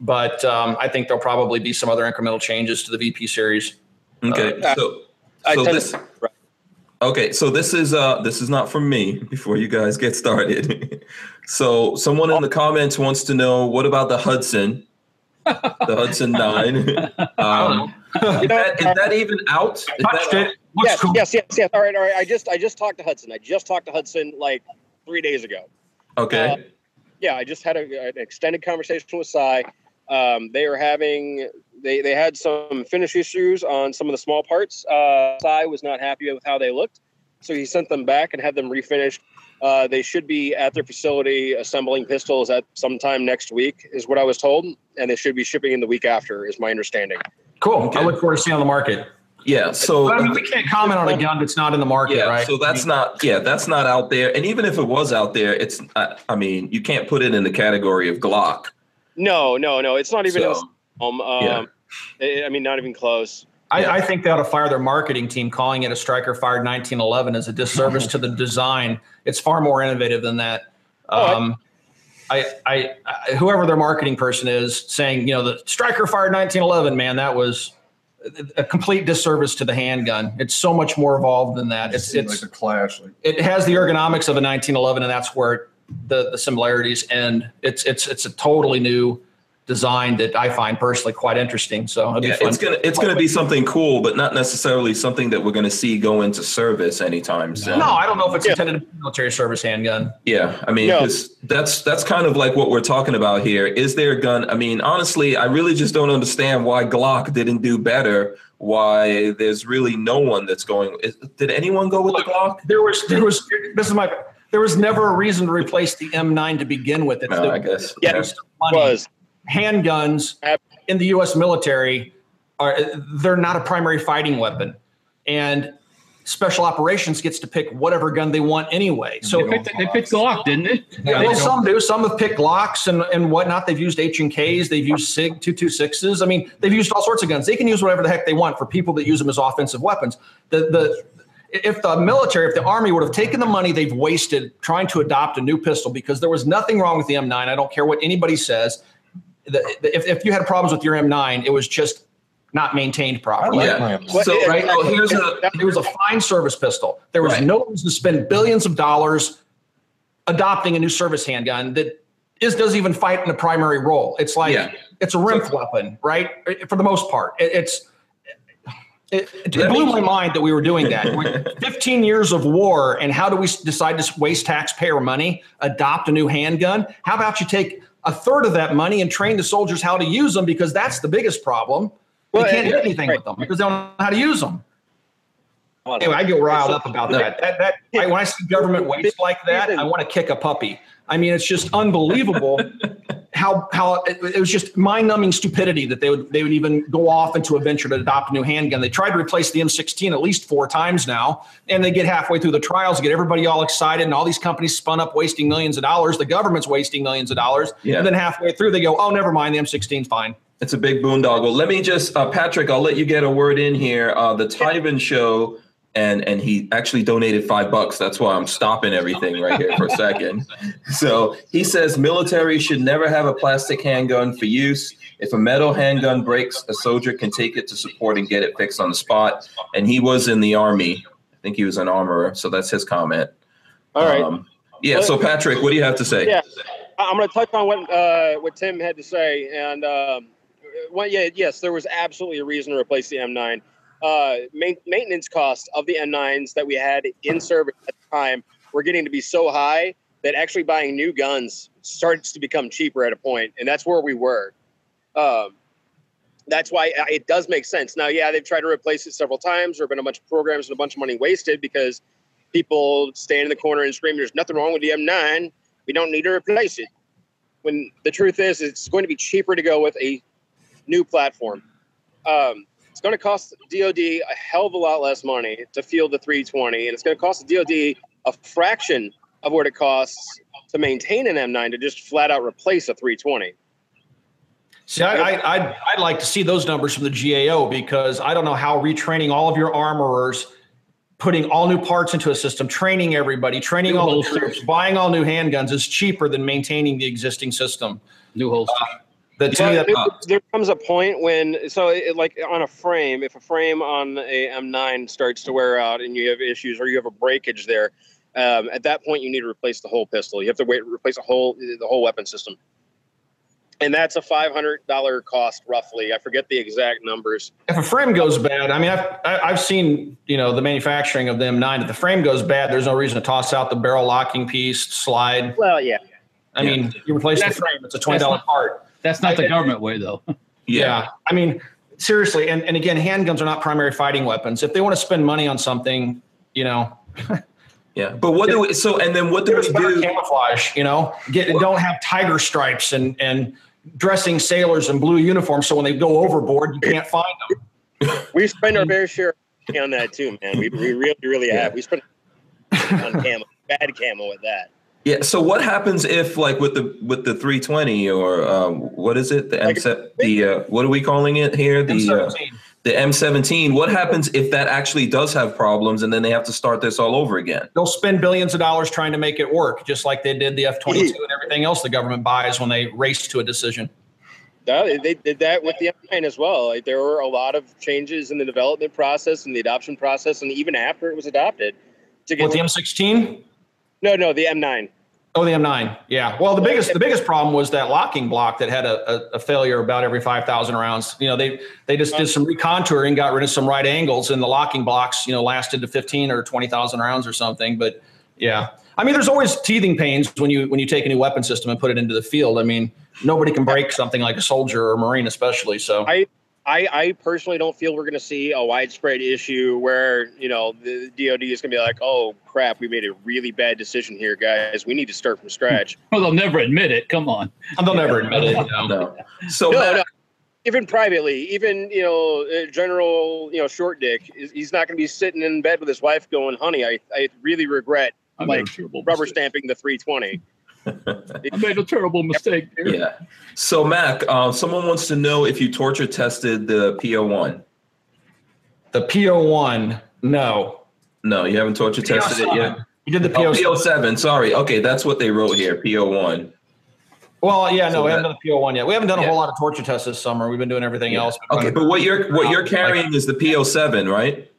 But um, I think there'll probably be some other incremental changes to the VP series. Okay, Uh, so I so tend this to, okay, so this is uh this is not from me. Before you guys get started, so someone in the comments wants to know what about the Hudson, the Hudson Nine. Um, is, that, is that even out? Is Touched that it. Looks yes, cool. yes, yes, yes. All right, all right. I just I just talked to Hudson. I just talked to Hudson like three days ago. Okay. Uh, yeah, I just had a, an extended conversation with Cy. Um, they are having they they had some finish issues on some of the small parts. Uh, Cy was not happy with how they looked, so he sent them back and had them refinished. Uh, they should be at their facility assembling pistols at sometime next week, is what I was told, and they should be shipping in the week after, is my understanding. Cool. Okay. I look forward to seeing on the market. Yeah. So But, I mean, we can't comment on a gun that's not in the market, yeah, right? so that's not yeah, that's not out there. And even if it was out there, it's I, I mean, you can't put it in the category of Glock. No, no, no. It's not even. So, um, yeah. I I mean, not even close. I, Yeah. I think they ought to fire their marketing team, calling it a striker fired 1911 is a disservice to the design. It's far more innovative than that. Oh, I- Um, I, I, I, whoever their marketing person is saying, you know, the striker fired 1911, man, that was a- complete disservice to the handgun. It's so much more evolved than that. It's, it's, like a clash. Like, it has the ergonomics of a 1911 and that's where the, the similarities end. It's, it's, it's a totally new design that I find personally quite interesting. So it'd be yeah, fun. it's gonna it's gonna be something cool, but not necessarily something that we're gonna see go into service anytime soon. No, I don't know if it's Yeah. intended to be a military service handgun. Yeah, I mean, No. 'cause that's that's kind of like what we're talking about here. Is there a gun? I mean, honestly, I really just don't understand why Glock didn't do better. Why there's really no one that's going? is- Did anyone go with the Glock? There was, there was, this is my, there was never a reason to replace the M9 to begin with. It's No, the- I guess. Yeah. it's the money. Was handguns in the U.S. military are they're not a primary fighting weapon, and special operations gets to pick whatever gun they want anyway. So They picked, they picked Glock, didn't they? Yeah, well, some do. Some have picked Glocks and, and whatnot. They've used H and Ks. They've used Sig two two sixes. I mean, they've used all sorts of guns. They can use whatever the heck they want for people that use them as offensive weapons. The the if the military, if the army would have taken the money they've wasted trying to adopt a new pistol, because there was nothing wrong with the M9. I don't care what anybody says. The, the, if, if you had problems with your M9, it was just not maintained properly. like Yeah. So, it- right, so here's a It was a fine service pistol. There was Right. no reason to spend billions of dollars adopting a new service handgun that is doesn't even fight in a primary role. It's like Yeah. it's a rimp weapon, right? For the most part, it, it's. It, it Let blew my mind that we were doing that. 15 years of war, and how do we decide to waste taxpayer money, adopt a new handgun? How about you take a third of that money and train the soldiers how to use them? Because that's the biggest problem. They Well, can't and- do anything right. with them because they don't know how to use them. Anyway, I get riled up about that. That, that I, when I see government waste like that, I want to kick a puppy. I mean, it's just unbelievable how how it, it was just mind-numbing stupidity that they would they would even go off into a venture to adopt a new handgun. They tried to replace the M16 at least four times now, and they get halfway through the trials, get everybody all excited, and all these companies spun up, wasting millions of dollars. The government's wasting millions of dollars, Yeah. and then halfway through they go, "Oh, never mind, the M16's fine." It's a big boondoggle. Let me just, uh, Patrick, I'll let you get a word in here. Uh, the Tyven show, and and he actually donated five bucks. That's why I'm stopping everything right here for a second. So he says military should never have a plastic handgun for use. If a metal handgun breaks, a soldier can take it to support and get it fixed on the spot. And he was in the army. I think he was an armorer. So that's his comment. all right. Um, yeah. So Patrick, what do you have to say? Yeah, I'm going to touch on what uh, what Tim had to say, and um, well, yeah, yes, there was absolutely a reason to replace the M9. Uh, main, maintenance costs of the M9s that we had in service at the time were getting to be so high that actually buying new guns starts to become cheaper at a point, and that's where we were. Um, that's why uh, it does make sense. Now, yeah, they've tried to replace it several times. There have been a bunch of programs and a bunch of money wasted because people stand in the corner and scream, "There's nothing wrong with the M9." we don't need to replace it. When the truth is, it's going to be cheaper to go with a new platform. Um, it's going to cost DoD a hell of a lot less money to field the 320, and it's going to cost the DoD a fraction of what it costs to maintain an M9 to just flat out replace a 320. See, I, I, I'd, I'd like to see those numbers from the GAO because I don't know how retraining all of your armorers, putting all new parts into a system, training everybody, training New all the troops, buying all new handguns is cheaper than maintaining the existing system. New holster. Uh, That to me, that, there, there comes a point when, so it, like on a frame, if a frame on a M9 starts to wear out and you have issues or you have a breakage there, um, at that point you need to replace the whole pistol. You have to wait, replace a whole the whole weapon system, and that's a five hundred dollar cost roughly. I forget the exact numbers. if a frame goes bad, I mean, I've, I- I've seen, you know, the manufacturing of the M9. If the frame goes bad, there's no reason to toss out the barrel locking piece, slide. Well, yeah, I mean, you replace the frame, it's a $20 that's not- part. That's not the I- government way, though. Yeah. I mean, seriously. And, and again, handguns are not primary fighting weapons. If they want to spend money on something, you know, Yeah. But what do we? So and then what do give we do? camouflage, you know, get, don't have tiger stripes and, and dressing sailors in blue uniforms. So when they go overboard, you can't find them. we spend our fair share on that too, man. We, we really, really Yeah. have. We spend on camo, bad camo at that. Yeah. So what happens if, like, with the with the 320 or um, what is it? The M Like- the uh, what are we calling it here? The uh, M17. the M17. What happens if that actually does have problems and then they have to start this all over again? They'll spend billions of dollars trying to make it work, just like they did the F 22 and everything else the government buys when they race to a decision. No, they- they did that with the M9 as well. Like, there were a lot of changes in the development process and the adoption process, and even after it was adopted. To get With the M16? no, no, the M9. Oh, the M9. Yeah. Well, the biggest the biggest problem was that locking block that had a, a, a failure about every 5,000 rounds. You know, they they just did some recontouring, got rid of some right angles, and the locking blocks, you know, lasted to 15 or 20,000 rounds or something. But yeah, I mean, there's always teething pains when you when you take a new weapon system and put it into the field. I mean, nobody can break something like a soldier or a marine, especially. So I- I, I personally don't feel we're going to see a widespread issue where you know the DoD is going to be like, oh crap, we made a really bad decision here, guys. We need to start from scratch. Well, they'll never admit it. Come on. they'll never admit it. You know? No. So no, Matt, no. Even privately, even you know, uh, General you know Short Dick, he's not going to be sitting in bed with his wife going, "Honey, I, I really regret I Like, made a terrible rubber mistake. stamping the 320." I made a terrible mistake. There. yeah. So Mac, uh, someone wants to know if you torture tested the PO1. The PO1, no. No, you haven't torture tested it yet. You did the Oh, PO7. PO7. Sorry. Okay, that's what they wrote here. PO1. Well, yeah, no, So we haven't done the PO1 yet. We haven't done a Yeah. whole lot of torture tests this summer. We've been doing everything else. Okay, but what you're what you're carrying is the PO7, right?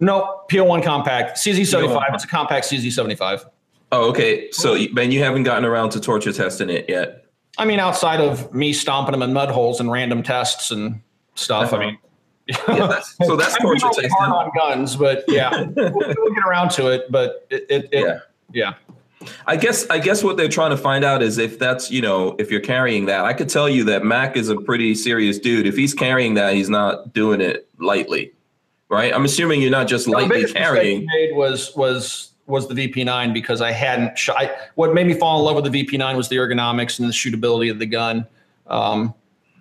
No, PO1 compact, CZ75. It's a compact CZ75. Oh, okay. So, Ben, you haven't gotten around to torture testing it yet. I mean, outside of me stomping them in mud holes and random tests and stuff. I uh-huh. mean, Yeah, that's- so that's torture testing. hard on guns, but yeah, we'll, we'll get around to it. But it, it, it Yeah. yeah. I guess I guess what they're trying to find out is if that's you know if you're carrying that. I could tell you that Mac is a pretty serious dude. If he's carrying that, he's not doing it lightly, right? I'm assuming you're not just The lightly mistake carrying. made was was was the VP9 because I hadn't. shot. I, what made me fall in love with the VP9 was the ergonomics and the shootability of the gun. Um,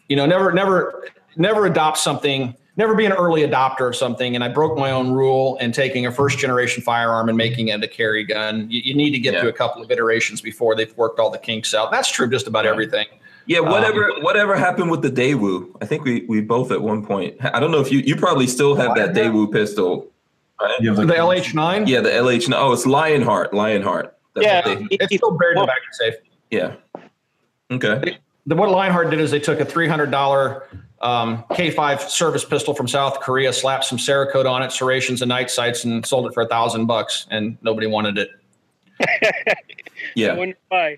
you know, never, never, never adopt something. Never be an early adopter of something. And I broke my own rule in taking a first generation firearm and making it a carry gun. You, you need to get Yeah. through a couple of iterations before they've worked all the kinks out. That's true of just about everything. Yeah, whatever Um, whatever happened with the Daewoo? I think we we both at one point. I don't know if you you probably still have that Daewoo pistol. You have The LH9, Yeah, the LH9. Oh, it's Lionheart. Lionheart. That's yeah, they- it's still buried in the back of the safe. yeah. Okay. the, what Lionheart did is they took a three hundred dollar um, K5 service pistol from South Korea, slapped some Cerakote on it, serrations and night sights, and sold it for a thousand bucks, and nobody wanted it. Yeah. wouldn't buy.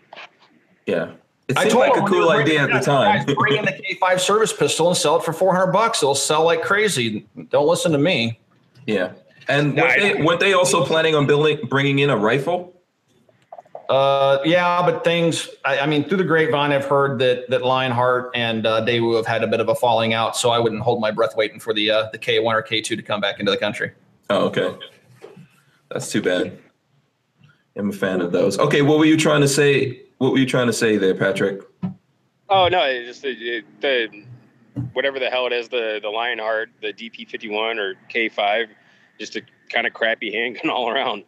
Yeah. It I seemed told like a cool idea at the time. Guys, bring in the K5 service pistol and sell it for four hundred bucks. It'll sell like crazy. Don't listen to me. Yeah. And No, weren't I- they, weren't they also planning on building bringing in a rifle? Uh, yeah, but things. I, I mean, through the grapevine, I've heard that that Lionheart and uh, Daewoo have had a bit of a falling out. So I wouldn't hold my breath waiting for the uh, the K1 or K2 to come back into the country. Oh, okay. That's too bad. I'm a fan of those. Okay, what were you trying to say? What were you trying to say there, Patrick? Oh no, it's just the, the whatever the hell it is, the the Lionheart, the DP51 or K5, just a kind of crappy handgun all around.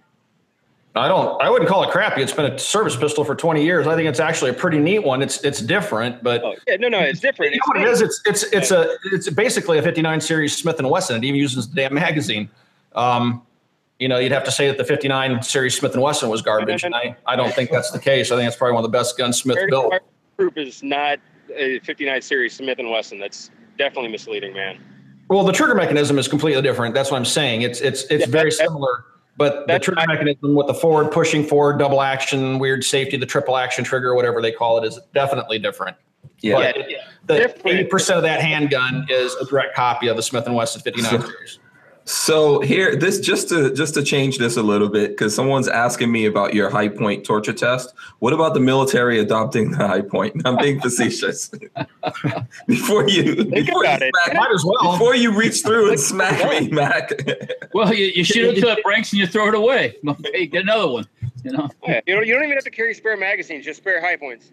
I don't. I wouldn't call it crappy. It's been a service pistol for 20 years. I think it's actually a pretty neat one. It's it's different, but Oh yeah, no, no, it's different. you know what it is? It's it's it's a it's basically a 59 series Smith and Wesson. It even uses the damn magazine. Um, you know, you'd have to say that the 59 series Smith and Wesson was garbage, and I I don't think that's the case. I think it's probably one of the best guns Smith built. Group is not a 59 series Smith and Wesson. That's definitely misleading, man. Well, the trigger mechanism is completely different. That's what I'm saying. It's it's it's Yeah, very that- similar, but the trigger my- mechanism with the forward pushing forward, double action, weird safety, the triple action trigger, whatever they call it, is definitely different. Yeah. But yeah. the eighty percent of that handgun is a direct copy of the Smith and Wesson 59 series. So here, this just to just to change this a little bit, because someone's asking me about your Hi-Point torture test. What about the military adopting the Hi-Point? I'm being facetious. before you, before about you it. smack- Might as well. before you reach through and smack me, Mac. Well, you, you shoot it to the brinks and you throw it away. Okay, get another one. You know. Yeah, you don't you don't even have to carry spare magazines, just spare Hi-Points.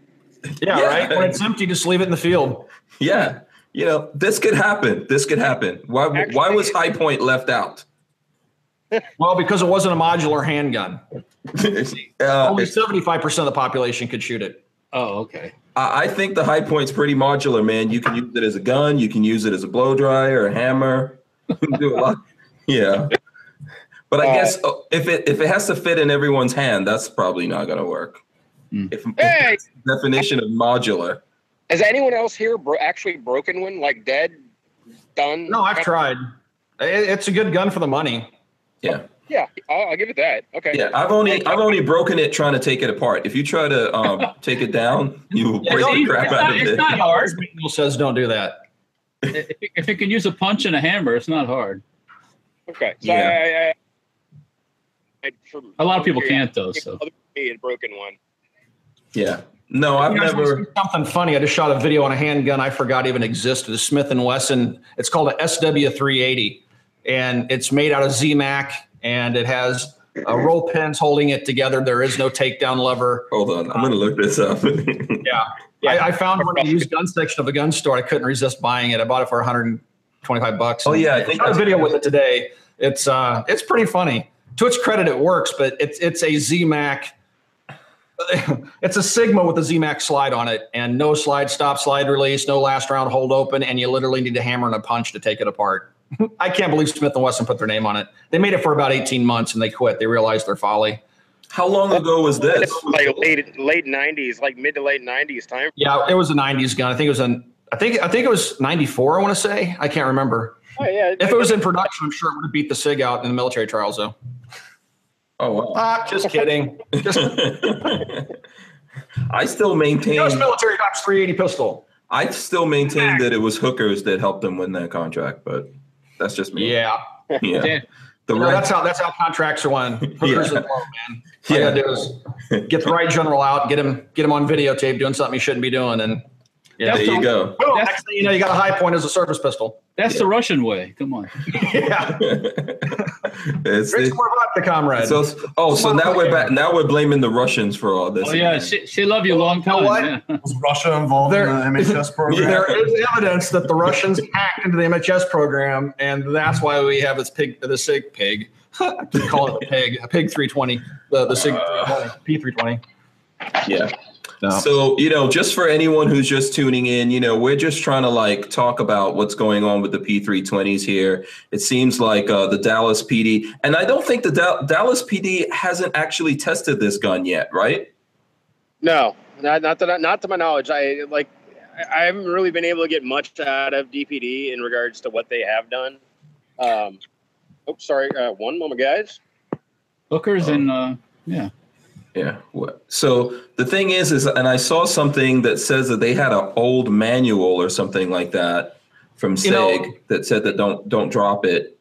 Yeah, Yeah. right. When it's empty, just leave it in the field. yeah, you know this could happen. This could happen. Why? why was Hi-Point left out? Well, because it wasn't a modular handgun. Uh, Only 75% of the population could shoot it. Oh, okay. I I think the Hi-Point's pretty modular, man. You can use it as a gun, you can use it as a blow dryer, a hammer. Do a lot. Yeah. But I Uh, guess uh, if it if it has to fit in everyone's hand, that's probably not going to work. Hmm. If, if Hey! that's the definition of modular. Has anyone else here bro- actually broken one, like dead, done? No, I've tried. It- It's a good gun for the money. Yeah. Yeah, I'll, I'll give it that. Okay. Yeah, I've only I've only broken it trying to take it apart. If you try to um, take it down, you will Yeah, break the crap out not, of it's it. It's not hard. Manual says don't do that. If it- can use a punch and a hammer, it's not hard. Okay. So Yeah. I, I, I, I, from, A lot of people yeah, can't though. So me had broken one. Yeah. No, I've never. Something funny. I just shot a video on a handgun I forgot even existed. A Smith and Wesson. It's called a SW380, and it's made out of Zamak, and it has uh, roll pins holding it together. There is no takedown lever. Hold on, I'm gonna look this up. Yeah, I, I found one in the used gun section of a gun store. I couldn't resist buying it. I bought it for 125 bucks. Oh, yeah, I think shot a video with it today. It's uh, it's pretty funny. To its credit, it works, but it's it's a Zamak. It's a Sigma with a Zamak slide on it, and no slide stop, slide release, no last round hold open, and you literally need a hammer and a punch to take it apart. I can't believe Smith and Wesson put their name on it. They made it for about 18 months and they quit. They realized their folly. How long ago was this? Like late late nineties, like mid to late nineties time. Yeah, it was a '90s gun. I think it was an. I think I think it was '94. I want to say. I can't remember. Oh yeah. If it was in production, I'm sure it would have beat the Sig out in the military trials, though. Oh wow. Ah, just kidding. Just I still maintain. was military Cops 380 pistol. I still maintain that it was hookers that helped them win that contract, but that's just me. Yeah, Yeah. The You know, right- that's how that's how contracts are won. Hookers Yeah. and low, man. All you Yeah. gotta do is get the right general out, get him get him on videotape doing something he shouldn't be doing, and yeah, there you go. Boom, next thing you know, you got a Hi-Point as a service pistol. That's the Russian way. Come on. yeah, it's, drink it, more vodka, comrade. so, oh, so now we're back. Now we're blaming the Russians for all this. Oh yeah, she, she loved you a long time. what? Yeah. Was Russia involved There- in the MHS program? There is evidence that the Russians hacked into the MHS program, and that's why we have this pig, the SIG pig. I keep calling it a pig, a pig 320, the, the SIG 320, P320. yeah. No. So, you know, just for anyone who's just tuning in, you know, we're just trying to like talk about what's going on with the P320s here. It seems like uh, the Dallas PD, and I don't think the Da- Dallas PD hasn't actually tested this gun yet, right? No, not not to not to my knowledge. I like I I haven't really been able to get much out of DPD in regards to what they have done. Um, oh, sorry. Uh, one moment, guys. Hookers and uh, yeah. Yeah. So the thing is, is, and I saw something that says that they had an old manual or something like that from SIG You know- that said that don't don't drop it.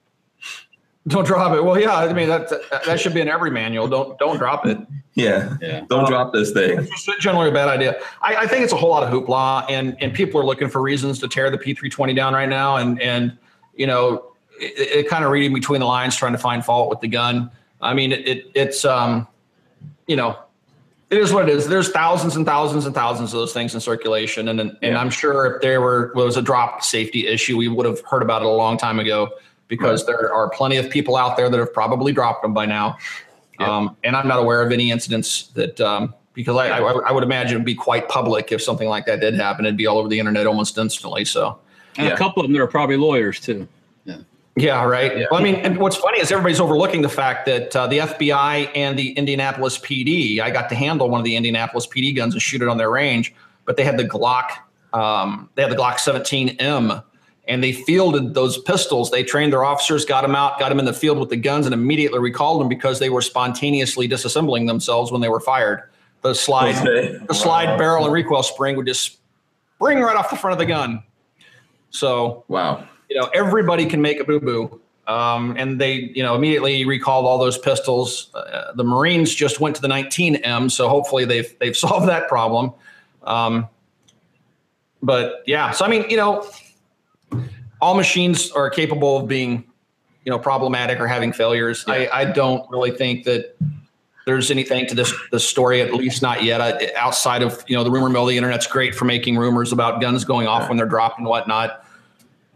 Don't drop it. Well, yeah, I mean that that should be in every manual. Don't don't drop it. Yeah. Yeah. Don't Um, drop this thing. It's just generally a bad idea. I, I think it's a whole lot of hoopla, and and people are looking for reasons to tear the P320 down right now, and and you know, it, it kind of reading between the lines, trying to find fault with the gun. I mean, it, it it's um, you know, it is what it is. There's thousands and thousands and thousands of those things in circulation, and and, and Yeah. I'm sure if there were was a drop safety issue, we would have heard about it a long time ago because there are plenty of people out there that have probably dropped them by now. Yeah. Um, and I'm not aware of any incidents that um, because I, I, I would imagine it'd be quite public if something like that did happen. It'd be all over the internet almost instantly. So And Yeah. a couple of them that are probably lawyers too. Yeah, right. Yeah. Well, I mean, and what's funny is everybody's overlooking the fact that uh, the FBI and the Indianapolis PD. I got to handle one of the Indianapolis PD guns and shoot it on their range, but they had the Glock. Um, they had the Glock 17M. And they fielded those pistols. They trained their officers, got them out, got them in the field with the guns, and immediately recalled them because they were spontaneously disassembling themselves when they were fired. The slide, Okay. the slide barrel and recoil spring would just spring right off the front of the gun. So Wow. You know everybody can make a boo boo, um, and they you know immediately recalled all those pistols. Uh, the Marines just went to the 19M, so hopefully they've they've solved that problem. Um, but yeah, so I mean you know all machines are capable of being you know problematic or having failures. I, I don't really think that there's anything to this this story, at least not yet. I, outside of you know the rumor mill, the internet's great for making rumors about guns going off when they're dropped and whatnot.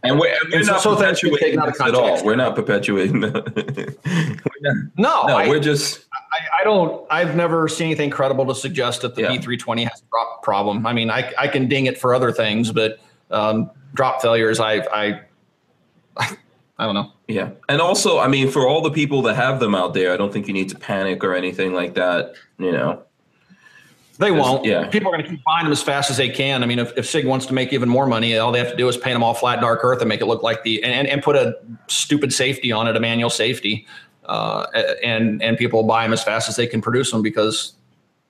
And we're, and we're And not so perpetuating this at all. We're not perpetuating. we're not, No, no, I, we're just I, I don't. I've never seen anything credible to suggest that the Yeah. P320 has a drop problem. I mean, I, I can ding it for other things, but um, drop failures, I, I, I don't know. yeah. And also, I mean, for all the people that have them out there, I don't think you need to panic or anything like that. You know. They won't. yeah. People are going to keep buying them as fast as they can. I mean, if, if Sig wants to make even more money, all they have to do is paint them all flat dark earth and make it look like the and, and, and put a stupid safety on it, a manual safety, uh, and and people will buy them as fast as they can produce them because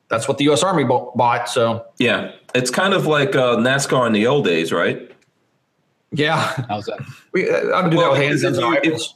that's what the U.S. Army bo- bought. So Yeah, it's kind of like uh, NASCAR in the old days, right? yeah, How's that? we uh, I'm doing Well, that with because handguns if you- if- rifles.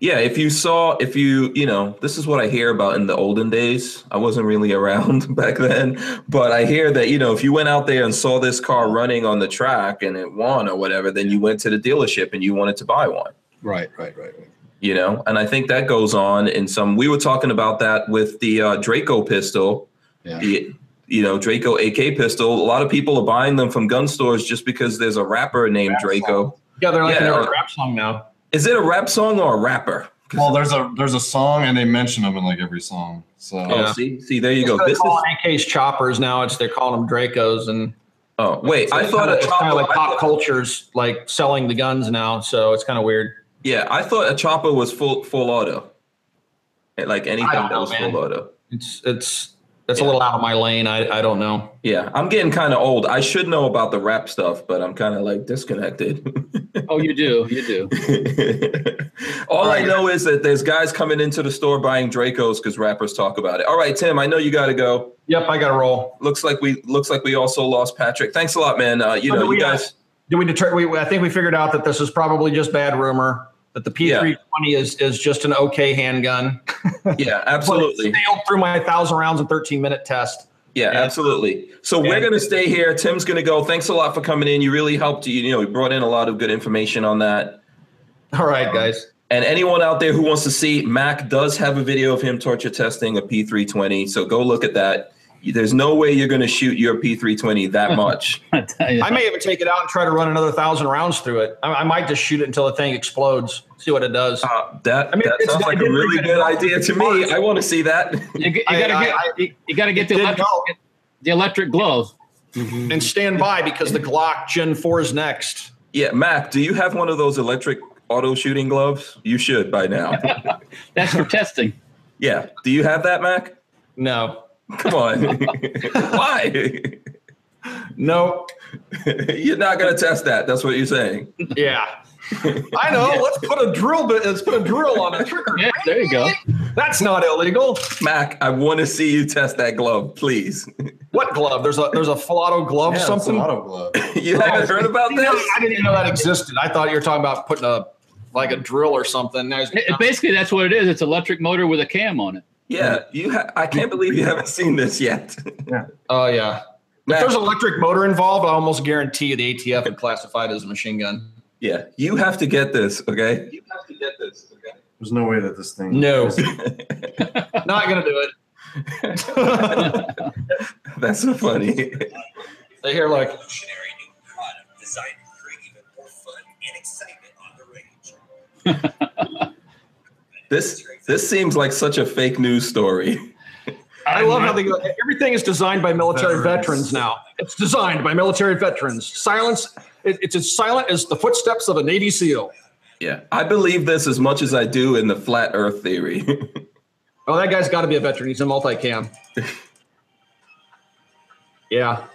Yeah, if you saw, if you, you know, this is what I hear about in the olden days. I wasn't really around back then, but I hear that, you know, if you went out there and saw this car running on the track and it won or whatever, then you went to the dealership and you wanted to buy one, Right, right, right. right. you know? And I think that goes on in some, we were talking about that with the uh, Draco pistol, Yeah. the, you know, Draco AK pistol. A lot of people are buying them from gun stores just because there's a rapper named Rap Draco. Yeah, they're like Yeah, an or- rap song now. Is it a rap song or a rapper? Well, there's a there's a song and they mention them in like every song. So Oh, Yeah. see, see, there you go. Instead of This is calling AKs choppers now. It's they're calling them Dracos, and Oh wait, I it's thought kinda, a it's kind of like I pop thought- culture's like selling the guns now. So it's kind of weird. yeah, I thought a chopper was full full auto. Like anything don't that was man. full auto. It's it's it's a little out of my lane. I I don't know. Yeah, I'm getting kind of old. I should know about the rap stuff, but I'm kind of like disconnected. Oh, you do, you do. All I know is that there's guys coming into the store buying Dracos because rappers talk about it. All right, Tim, I know you got to go. Yep, I got to roll. Looks like we looks like we also lost Patrick. Thanks a lot, man. Uh, you Oh, know, do we, you guys. Do we deter? We I think we figured out that this is probably just bad rumor. That the P320 is is just an okay handgun. Yeah, absolutely. sailed through my thousand rounds and 13 minute test. Yeah, Yeah. absolutely. So we're going to stay here. Tim's going to go. Thanks a lot for coming in. You really helped. You you know, you brought in a lot of good information on that. All right, guys. And anyone out there who wants to see, Mac does have a video of him torture testing a P320. So go look at that. There's no way you're going to shoot your P320 that much. I. I may even take it out and try to run another thousand rounds through it. I, I might just shoot it until the thing explodes. See what it does. Uh, that I mean, that it's- sounds like a really get good idea to me. I want to see that. you, you gotta get I- you, you gotta get the electric, go. the electric glove. and stand by because the Glock Gen 4 is next. Yeah, Mac, do you have one of those electric auto shooting gloves? You should by now. That's for testing. yeah. Do you have that, Mac? No. Come on. Why? No. You're not going to test that. That's what you're saying. Yeah. I know. Let's put a drill bit. Let's put a drill on a trigger. Yeah, there you go. That's not illegal. Mac, I want to see you test that glove, please. What glove? There's a there's a full glove. yeah, something. an auto glove. you haven't heard about You know. I didn't even know that existed. I thought you were talking about putting a like a drill or something. There's- It- it- basically, that's what it is. It's electric motor with a cam on it. Yeah, you. Ha- I can't believe you haven't seen this yet. Yeah. Oh yeah. If there's an electric motor involved, I almost guarantee you the ATF would classify it as a machine gun. yeah, you have to get this. Okay. You have to get this. Okay. There's no way that this thing. No. Not gonna do it. That's so funny. They hear like revolutionary new product designed to bring even more fun and excitement on the range. This this seems like such a fake news story. I love how they go. Everything is designed by military Veterans. veterans now. It's designed by military veterans. Silence. It, it's as silent as the footsteps of a Navy SEAL. Yeah, I believe this as much as I do in the flat Earth theory. Oh, that guy's got to be a veteran. He's a multicam. Yeah.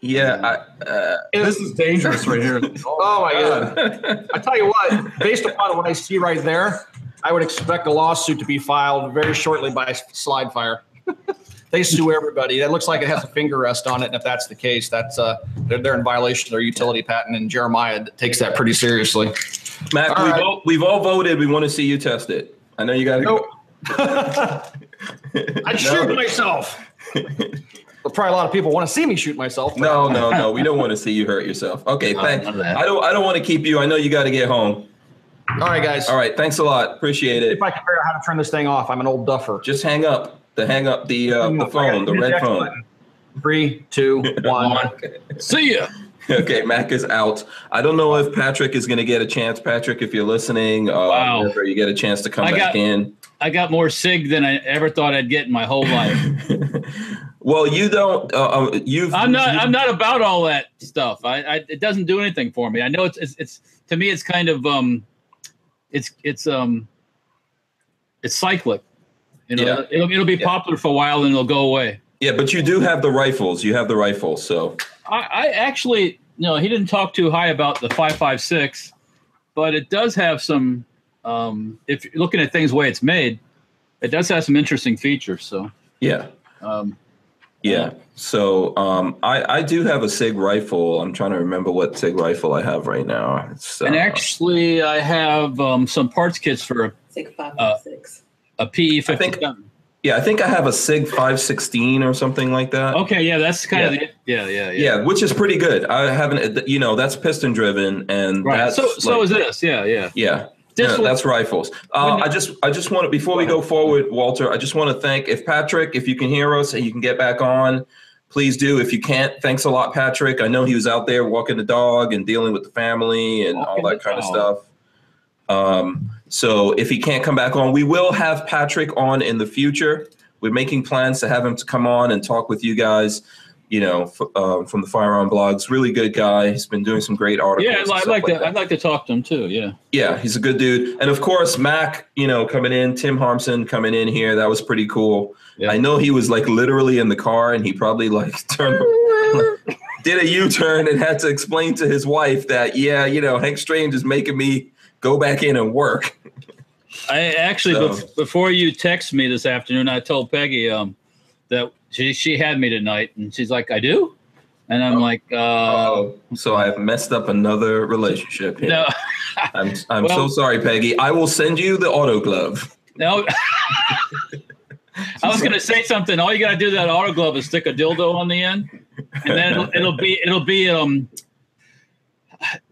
yeah, I, uh, This is dangerous right here. Oh my god. I tell you what, based upon what I see right there, I would expect a lawsuit to be filed very shortly by Slidefire. They sue everybody. That looks like it has a finger rest on it, and if that's the case, that's uh, they're, they're in violation of their utility patent, and Jeremiah takes that pretty seriously. Mac, All we've, right. all, we've all voted. We want to see you test it. I know you got to Nope. go. I'd shoot myself. But probably a lot of people want to see me shoot myself. No, no, no. We don't want to see you hurt yourself. Okay, No, thank. none of that. I don't. I don't want to keep you. I know you got to get home. All right, guys. All right. Thanks a lot. Appreciate it. If I can figure out how to turn this thing off, I'm an old duffer. Just hang up. The hang up the uh, the up. I gotta phone, the red phone. button. Three, two, one. See ya. okay, Mac is out. I don't know if Patrick is going to get a chance. Patrick, if you're listening, uh, Wow. whenever you get a chance to come I back got- in. I got more sig than I ever thought I'd get in my whole life. well, you don't. Uh, uh, you've. I'm not. you've- I'm not about all that stuff. I, I. It doesn't do anything for me. I know it's. It's. it's to me, it's kind of. Um. It's. It's. Um. It's cyclic. You know, Yeah. it'll it'll be Yeah. popular for a while and it'll go away. Yeah, but you do have the rifles. You have the rifles. So I, I actually no, he didn't talk too high about the five five six, but it does have some. Um, if you're looking at things the way it's made, it does have some interesting features. So. yeah, Um, yeah. So um, I I do have a Sig rifle. I'm trying to remember what Sig rifle I have right now. It's, uh, and actually, I have um, some parts kits for Six five Uh, five six. a PE I think- 57. yeah, I think I have a Sig 516 or something like that. Okay, yeah, that's kind Yeah. of the yeah, yeah, yeah. Yeah, which is pretty good. I haven't, you know, that's piston driven, and Right. that's So so like- is this. Yeah, yeah. Yeah. Yeah, that's rifles. Uh, I just, I just want to before we go forward, Walter. I just want to thank if Patrick, if you can hear us and you can get back on, please do. If you can't, thanks a lot, Patrick. I know he was out there walking the dog and dealing with the family and all that kind of stuff. Um, so if he can't come back on, we will have Patrick on in the future. We're making plans to have him to come on and talk with you guys. You know, f- uh, from the Firearm Blogs, really good guy. He's been doing some great articles. Yeah, I'd, and I'd stuff like that. to. I'd like to talk to him too. Yeah. Yeah, he's a good dude. And of course, Mac, you know, coming in, Tim Harmsen coming in here. That was pretty cool. Yeah. I know he was like literally in the car and he probably like turned, did a U turn and had to explain to his wife that, yeah, you know, Hank Strange is making me go back in and work. I actually So- bef- before you text me this afternoon, I told Peggy um, that she she had me tonight, and she's like, "I do," and I'm Oh. like, uh, Oh, so I've messed up another relationship here. "No, I'm, I'm Well- so sorry, Peggy. I will send you the auto glove. no." I was gonna say something. All you gotta do to that auto glove is stick a dildo on the end, and then it'll, it'll be it'll be um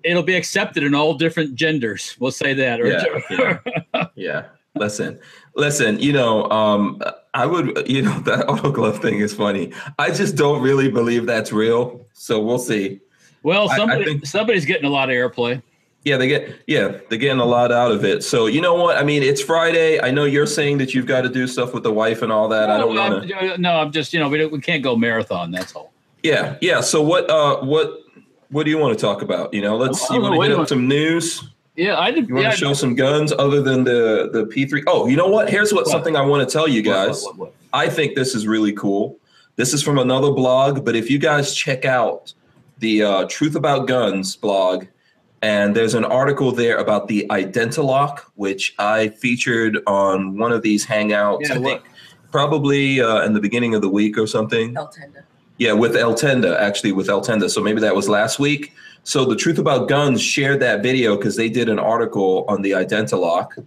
it'll be accepted in all different genders. We'll say that. Or, Yeah, Yeah. Listen, listen, you know, um, I would, you know, that auto glove thing is funny. I just don't really believe that's real. So we'll see. well, I- I think- somebody's getting a lot of airplay. Yeah, they get, yeah, they're getting a lot out of it. So you know what? I mean, it's Friday. I know you're saying that you've got to do stuff with the wife and all that. I don't no, want to. No, I'm just you know we don't, we can't go marathon. That's all. Yeah, yeah. So what, uh, what, what do you want to talk about? You know, let's. Oh, You want to wait hit up some news? Yeah, I did. You want yeah, to show some guns other than the the P3? Oh, you know what? Here's what What? something I want to tell you What, what, guys. what, what? I think this is really cool. This is from another blog, but if you guys check out the uh, Truth About Guns blog, and there's an article there about the Identilock, which I featured on one of these hangouts. Yeah, I what? think probably uh, in the beginning of the week or something. El Tenda. Yeah, with El Tenda, actually with El Tenda. So maybe that was last week. So the Truth About Guns shared that video because they did an article on the Identilock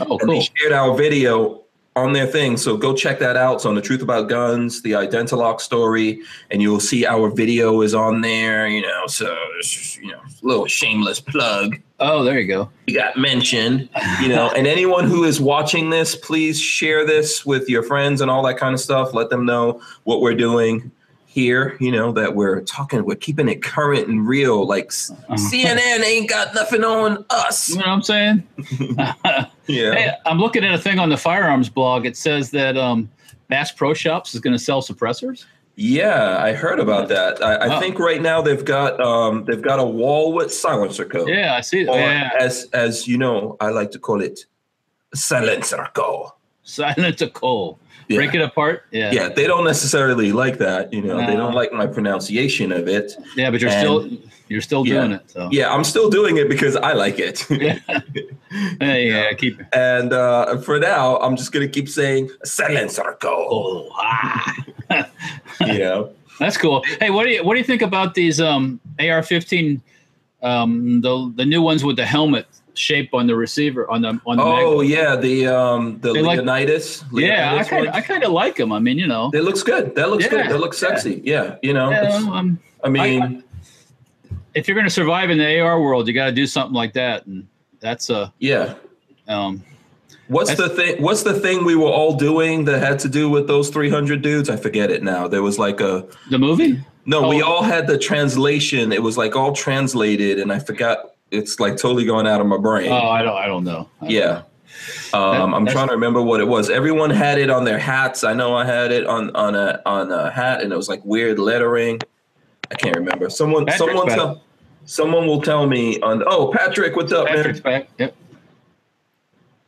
Oh, and they shared our video on their thing. So go check that out. It's on the Truth About Guns, the Identilock story, and you'll see our video is on there. You know, so you know, a little shameless plug. Oh, there you go. You got mentioned, you know, and anyone who is watching this, please share this with your friends and all that kind of stuff. Let them know what we're doing here. You know that we're talking, we're keeping it current and real. Like Uh-huh. CNN ain't got nothing on us. You know what I'm saying? Yeah. Hey, I'm looking at a thing on the firearms blog. It says that um, Bass Pro Shops is going to sell suppressors. Yeah, I heard about that. I, I Wow. think right now they've got um, they've got a wall with silencer code. Yeah, I see. Or Yeah, as as you know, I like to call it silencer code. Silent to coal. Yeah. Break it apart. Yeah, Yeah, they don't necessarily like that. You know, they don't like my pronunciation of it. yeah, but you're And- still you're still Yeah. doing it. So Yeah, I'm still doing it because I like it. yeah, Hey, yeah, keep. It. And uh, for now, I'm just gonna keep saying silencer code. Oh, ah. You know. That's cool. Hey, what do you what do you think about these um, AR-15, um, the the new ones with the helmet shape on the receiver on the on the Oh yeah, the um the They like- Leonidas. yeah, I kind. I kind of like them. I mean, you know, it looks good. That looks Yeah, good. That looks sexy. Yeah, you know. yeah, um, I mean, if you're going to survive in the AR world, you got to do something like that, and that's a yeah. um, What's the thing? What's the thing we were all doing that had to do with those 300 dudes? I forget it now. There was like a the movie. No, we Oh. all had the translation. It was like all translated, and I forgot. It's like totally going out of my brain. Oh, I don't. I don't know. I don't yeah. know. Um, That- I'm trying to remember what it was. Everyone had it on their hats. I know I had it on on a on a hat, and it was like weird lettering. I can't remember. Someone Patrick's someone back. tell someone will tell me on. Oh, Patrick, what's up, Patrick's man? back.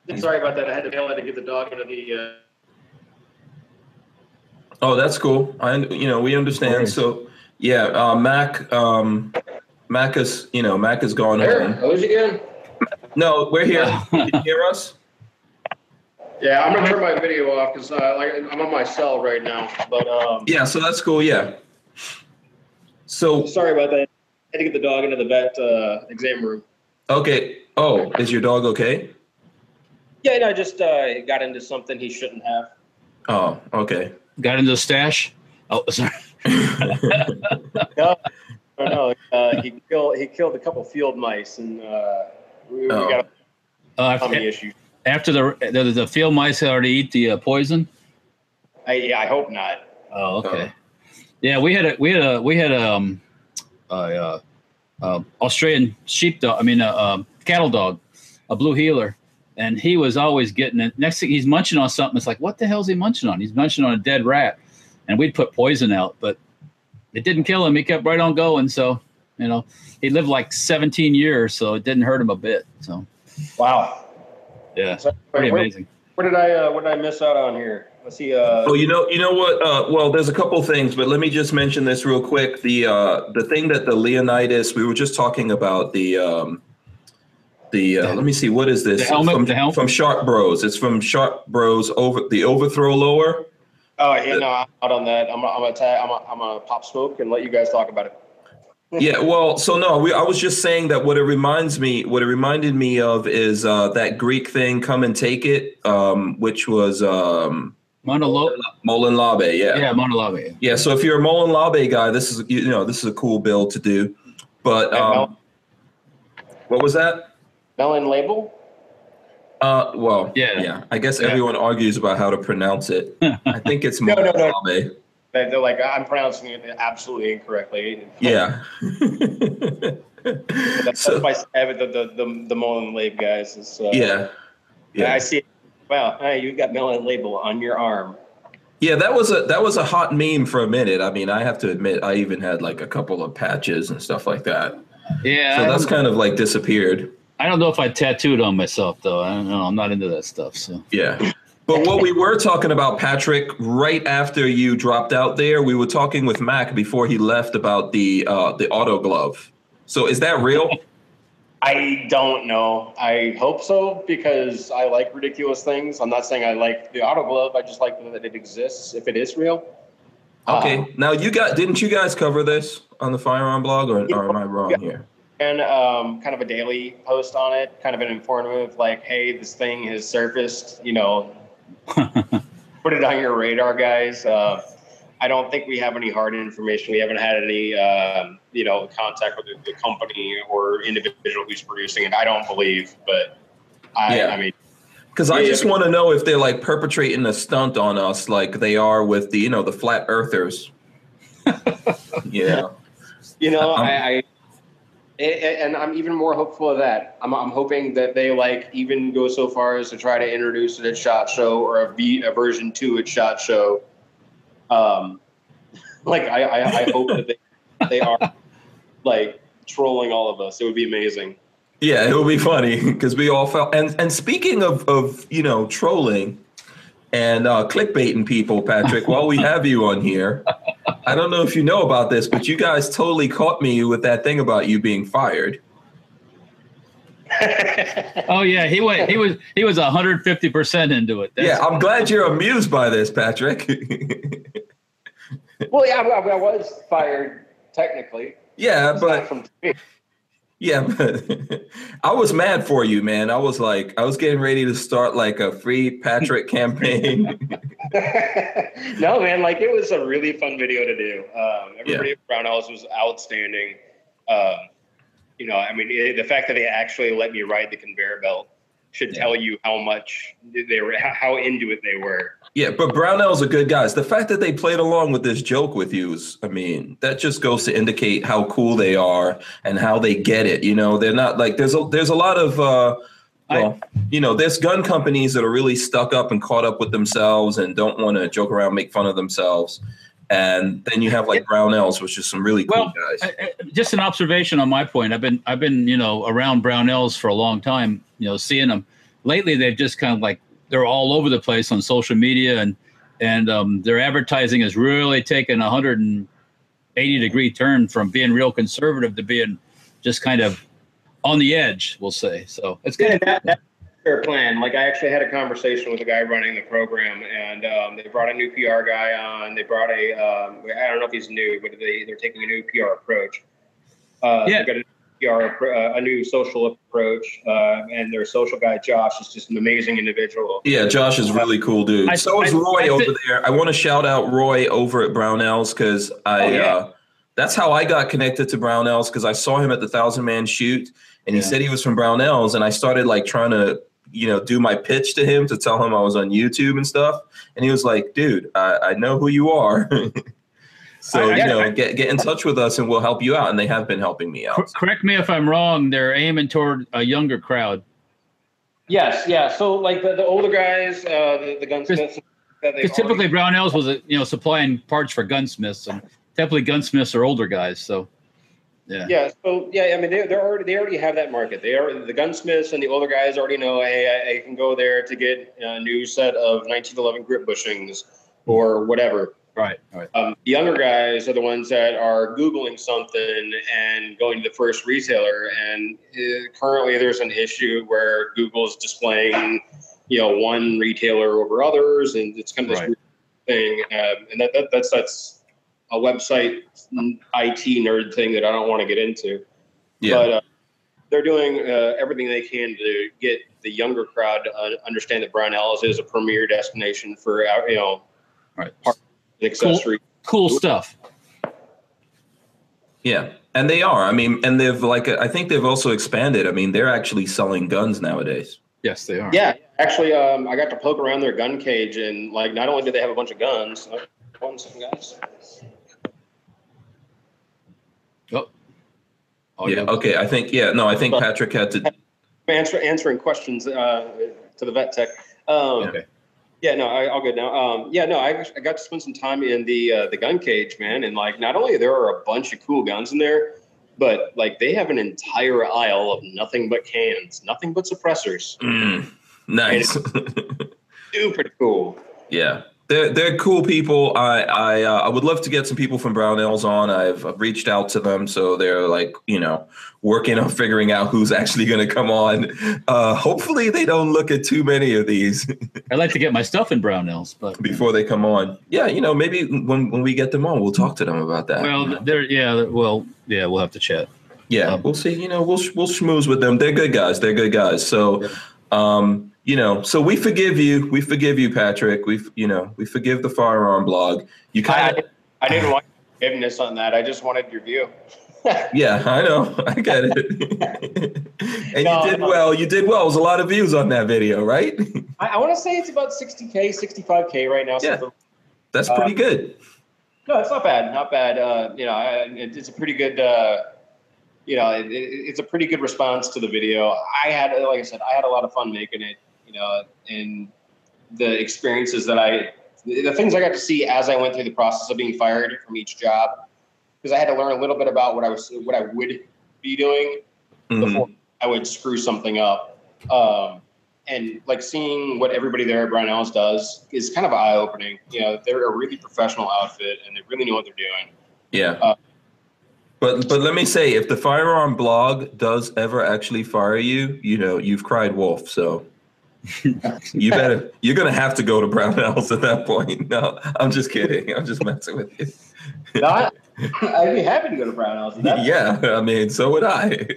Yep. Sorry about that. I had to bail out to get the dog into the. Oh, that's cool. I you know we understand. Alright. So yeah, uh, Mac um, Mac is you know Mac is gone There, home. how's again? No, we're here. Can you hear us? Yeah, I'm gonna turn my video off because uh, like I'm on my cell right now. But um, Yeah, so that's cool. Yeah. So sorry about that. I had to get the dog into the vet uh, exam room. okay. Oh, is your dog okay? Yeah, no, I just uh, got into something he shouldn't have. Oh, okay. Got into the stash. Oh, sorry. No, no, no. Uh, he killed he killed a couple field mice, and uh, we, we Oh. got Uh, tummy issues. after the, the the field mice had already eat the uh, poison. I, yeah, I hope not. Oh, okay. Yeah, we had a we had a we had a, um, a, uh uh Australian sheepdog. I mean, a, um cattle dog, a blue heeler, and he was always getting it. Next thing he's munching on something. It's like, what the hell's he munching on? He's munching on a dead rat, and we'd put poison out, but it didn't kill him. He kept right on going. So, you know, he lived like 17 years, so it didn't hurt him a bit. So, Wow. yeah, So, pretty where, amazing. where did I uh, what did I miss out on here? Let's see. Uh, Oh, you know, you know what? Uh, well, there's a couple things, but let me just mention this real quick. The uh, the thing that the Leonidas we were just talking about the um, the uh, let me see what is this The helmet- from, the helmet? from Sharps Bros. It's from Sharps Bros. Over the overthrow lower. Oh, yeah, no, I'm out on that. I'm I'm gonna tag, I'm gonna, I'm gonna pop smoke and let you guys talk about it. Yeah, well, so no, we, I was just saying that what it reminds me, what it reminded me of is uh, that Greek thing, "Come and Take It," um, which was um, Monolo- Molon Labe. Yeah. yeah, Monologue. Yeah, so if you're a Molon Labe guy, this is you know this is a cool build to do. But um, Mel- what was that? Melon label. Uh, well, Yeah. yeah. I guess Yeah. everyone argues about how to pronounce it. I think it's No, no, no. They- They're like I'm pronouncing it absolutely incorrectly. Yeah. That's, So- that's my the the the, the Mullen Lab guys. Is, uh, yeah. Yeah. I see. Wow, hey, you got Melon label on your arm. Yeah, that was a that was a hot meme for a minute. I mean, I have to admit, I even had like a couple of patches and stuff like that. Yeah, So I that's kind of like disappeared. I don't know if I tattooed on myself though. I don't know. I'm not into that stuff. So Yeah. But what we were talking about, Patrick, right after you dropped out there, we were talking with Mac before he left about the uh, the auto glove. So is that real? I don't know. I hope so because I like ridiculous things. I'm not saying I like the auto glove. I just like that it exists. If it is real. Okay. Um, now you got didn't you guys cover this on the firearm blog or, or am I wrong Yeah. here? And um, kind of a daily post on it, kind of an informative, like, hey, this thing has surfaced. You know, put it on your radar, guys. Uh, I don't think we have any hard information. We haven't had any, um, you know, contact with the, the company or individual who's producing it. I don't believe, but I, Yeah. I mean, Because I just want to know if they're like perpetrating a stunt on us, like they are with the you know the flat earthers. yeah. You know, Um, I, I and I'm even more hopeful of that. I'm, I'm hoping that they like even go so far as to try to introduce it at Shot Show or a, v, a version two at Shot Show. Um, like I, I, I hope that they, they are like trolling all of us. It would be amazing. Yeah, it would be funny because we all felt. And and speaking of of you know trolling and uh, clickbaiting people, Patrick, while we have you on here, I don't know if you know about this, but you guys totally caught me with that thing about you being fired. Oh yeah, he went. He was. He was 150 percent into it. That's- yeah, I'm glad you're amused by this, Patrick. well, yeah, I, I was fired technically. yeah, but from TV. Yeah, but I was mad for you, man. I was like, I was getting ready to start like a free Patrick campaign. no, man, like it was a really fun video to do. Um, everybody at Brownells was outstanding. Um, you know, I mean, it, the fact that they actually let me ride the conveyor belt should tell you how much they were, how into it they were. Yeah, but Brownells are good guys. The fact that they played along with this joke with you is, I mean, that just goes to indicate how cool they are and how they get it. You know, they're not like there's a there's a lot of uh well, you know, there's gun companies that are really stuck up and caught up with themselves and don't want to joke around, make fun of themselves. And then you have like Brownells, which is some really cool Well, guys. I- I- just an observation on my point. I've been I've been you know around Brownells for a long time. You know, seeing them lately, they've just kind of like they're all over the place on social media, and and um, their advertising has really taken a hundred and eighty degree turn from being real conservative to being just kind of on the edge. We'll say so. It's Yeah, good. that, a fair plan. Like I actually had a conversation with a guy running the program, and um, they brought a new PR guy on. They brought a um, I don't know if he's new, but they they're taking a new PR approach. Uh, Yeah. They got a PR uh, a new social approach, uh, and their social guy Josh is just an amazing individual. Yeah, Josh is really cool, dude. I- so is Roy I over thi- there. I want to shout out Roy over at Brownells because I. Oh, yeah. uh, that's how I got connected to Brownells because I saw him at the Thousand Man Shoot, and he Yeah. said he was from Brownells, and I started like trying to, you know, do my pitch to him to tell him I was on YouTube and stuff, and he was like, "Dude, I, I know who you are." so I- you I- know, get get in touch with us, and we'll help you out. And they have been helping me Cor- out. correct me if I'm wrong. They're aiming toward a younger crowd. Yes, yeah. So like the, the older guys, uh, the, the gunsmiths. Because typically Brownells was a, you know supplying parts for gunsmiths, and typically gunsmiths are older guys. So yeah, Yeah, so yeah, I mean they they're already they already have that market. They are the gunsmiths and the older guys already know. Hey, I, I can go there to get a new set of 1911 grip bushings or whatever. Right, right. Um, the younger guys are the ones that are googling something and going to the first retailer. And uh, currently, there's an issue where Google's displaying, you know, one retailer over others, and it's kind of this Right. weird thing. Um, and that, that that's that's a website IT nerd thing that I don't want to get into. Yeah, But uh, they're doing uh, everything they can to get the younger crowd to uh, understand that Brownells is a premier destination for uh, you know Right. Accessory. Cool stuff. yeah, and they are. I mean, and they've like I think they've also expanded. I mean, they're actually selling guns nowadays. Yes, they are. Yeah, actually, um, I got to poke around their gun cage, and like, not only do they have a bunch of guns. uh, One second, guys. Oh, oh yeah. Okay. I think. Yeah. No. I think Patrick had to. Answer, answering questions uh, to the vet tech. Um, Okay. Yeah, no, I, all good now. Um, yeah, no, I, I got to spend some time in the uh, the gun cage, man, and like, not only there are a bunch of cool guns in there, but like they have an entire aisle of nothing but cans, nothing but suppressors. Mm, nice. Super cool. yeah. They're, they're cool people. I I uh, I would love to get some people from Brownells on. I've, I've reached out to them, so they're like you know working on figuring out who's actually going to come on. Uh, hopefully, they don't look at too many of these I'd like to get my stuff in Brownells, but before they come on. Yeah, you know, maybe when when we get them on, we'll talk to them about that. well, they're yeah, well, yeah, we'll have to chat. Yeah, Um, we'll see. You know, we'll we'll schmooze with them. They're good guys. They're good guys. So, um, you know, so we forgive you. We forgive you, Patrick. We, you know, we forgive the firearm blog. You kind I, of, I didn't want forgiveness on that. I just wanted your view. yeah, I know, I get it. and No, you did no. well. You did well. It was a lot of views on that video, right? I, I want to say it's about 60K, 65K right now. Yeah. That's pretty Uh, good. No, it's not bad. Not bad. Uh, you know, I, it, it's a pretty good. Uh, you know, it, it, it's a pretty good response to the video. I had, like I said, I had a lot of fun making it. You know, and the experiences that I, the things I got to see as I went through the process of being fired from each job, because I had to learn a little bit about what I was, what I would be doing Mhm. before I would screw something up. Um, and like seeing what everybody there at Brownells does is kind of eye opening. You know, they're a really professional outfit and they really know what they're doing. Yeah. Uh, but but let me say, if the firearm blog does ever actually fire you, you know, you've cried wolf. So you better you're gonna have to go to Brownells at that point. No, I'm just kidding. I'm just messing with you. Not, I'd be happy to go to Brownells. That's- yeah, I mean, so would I.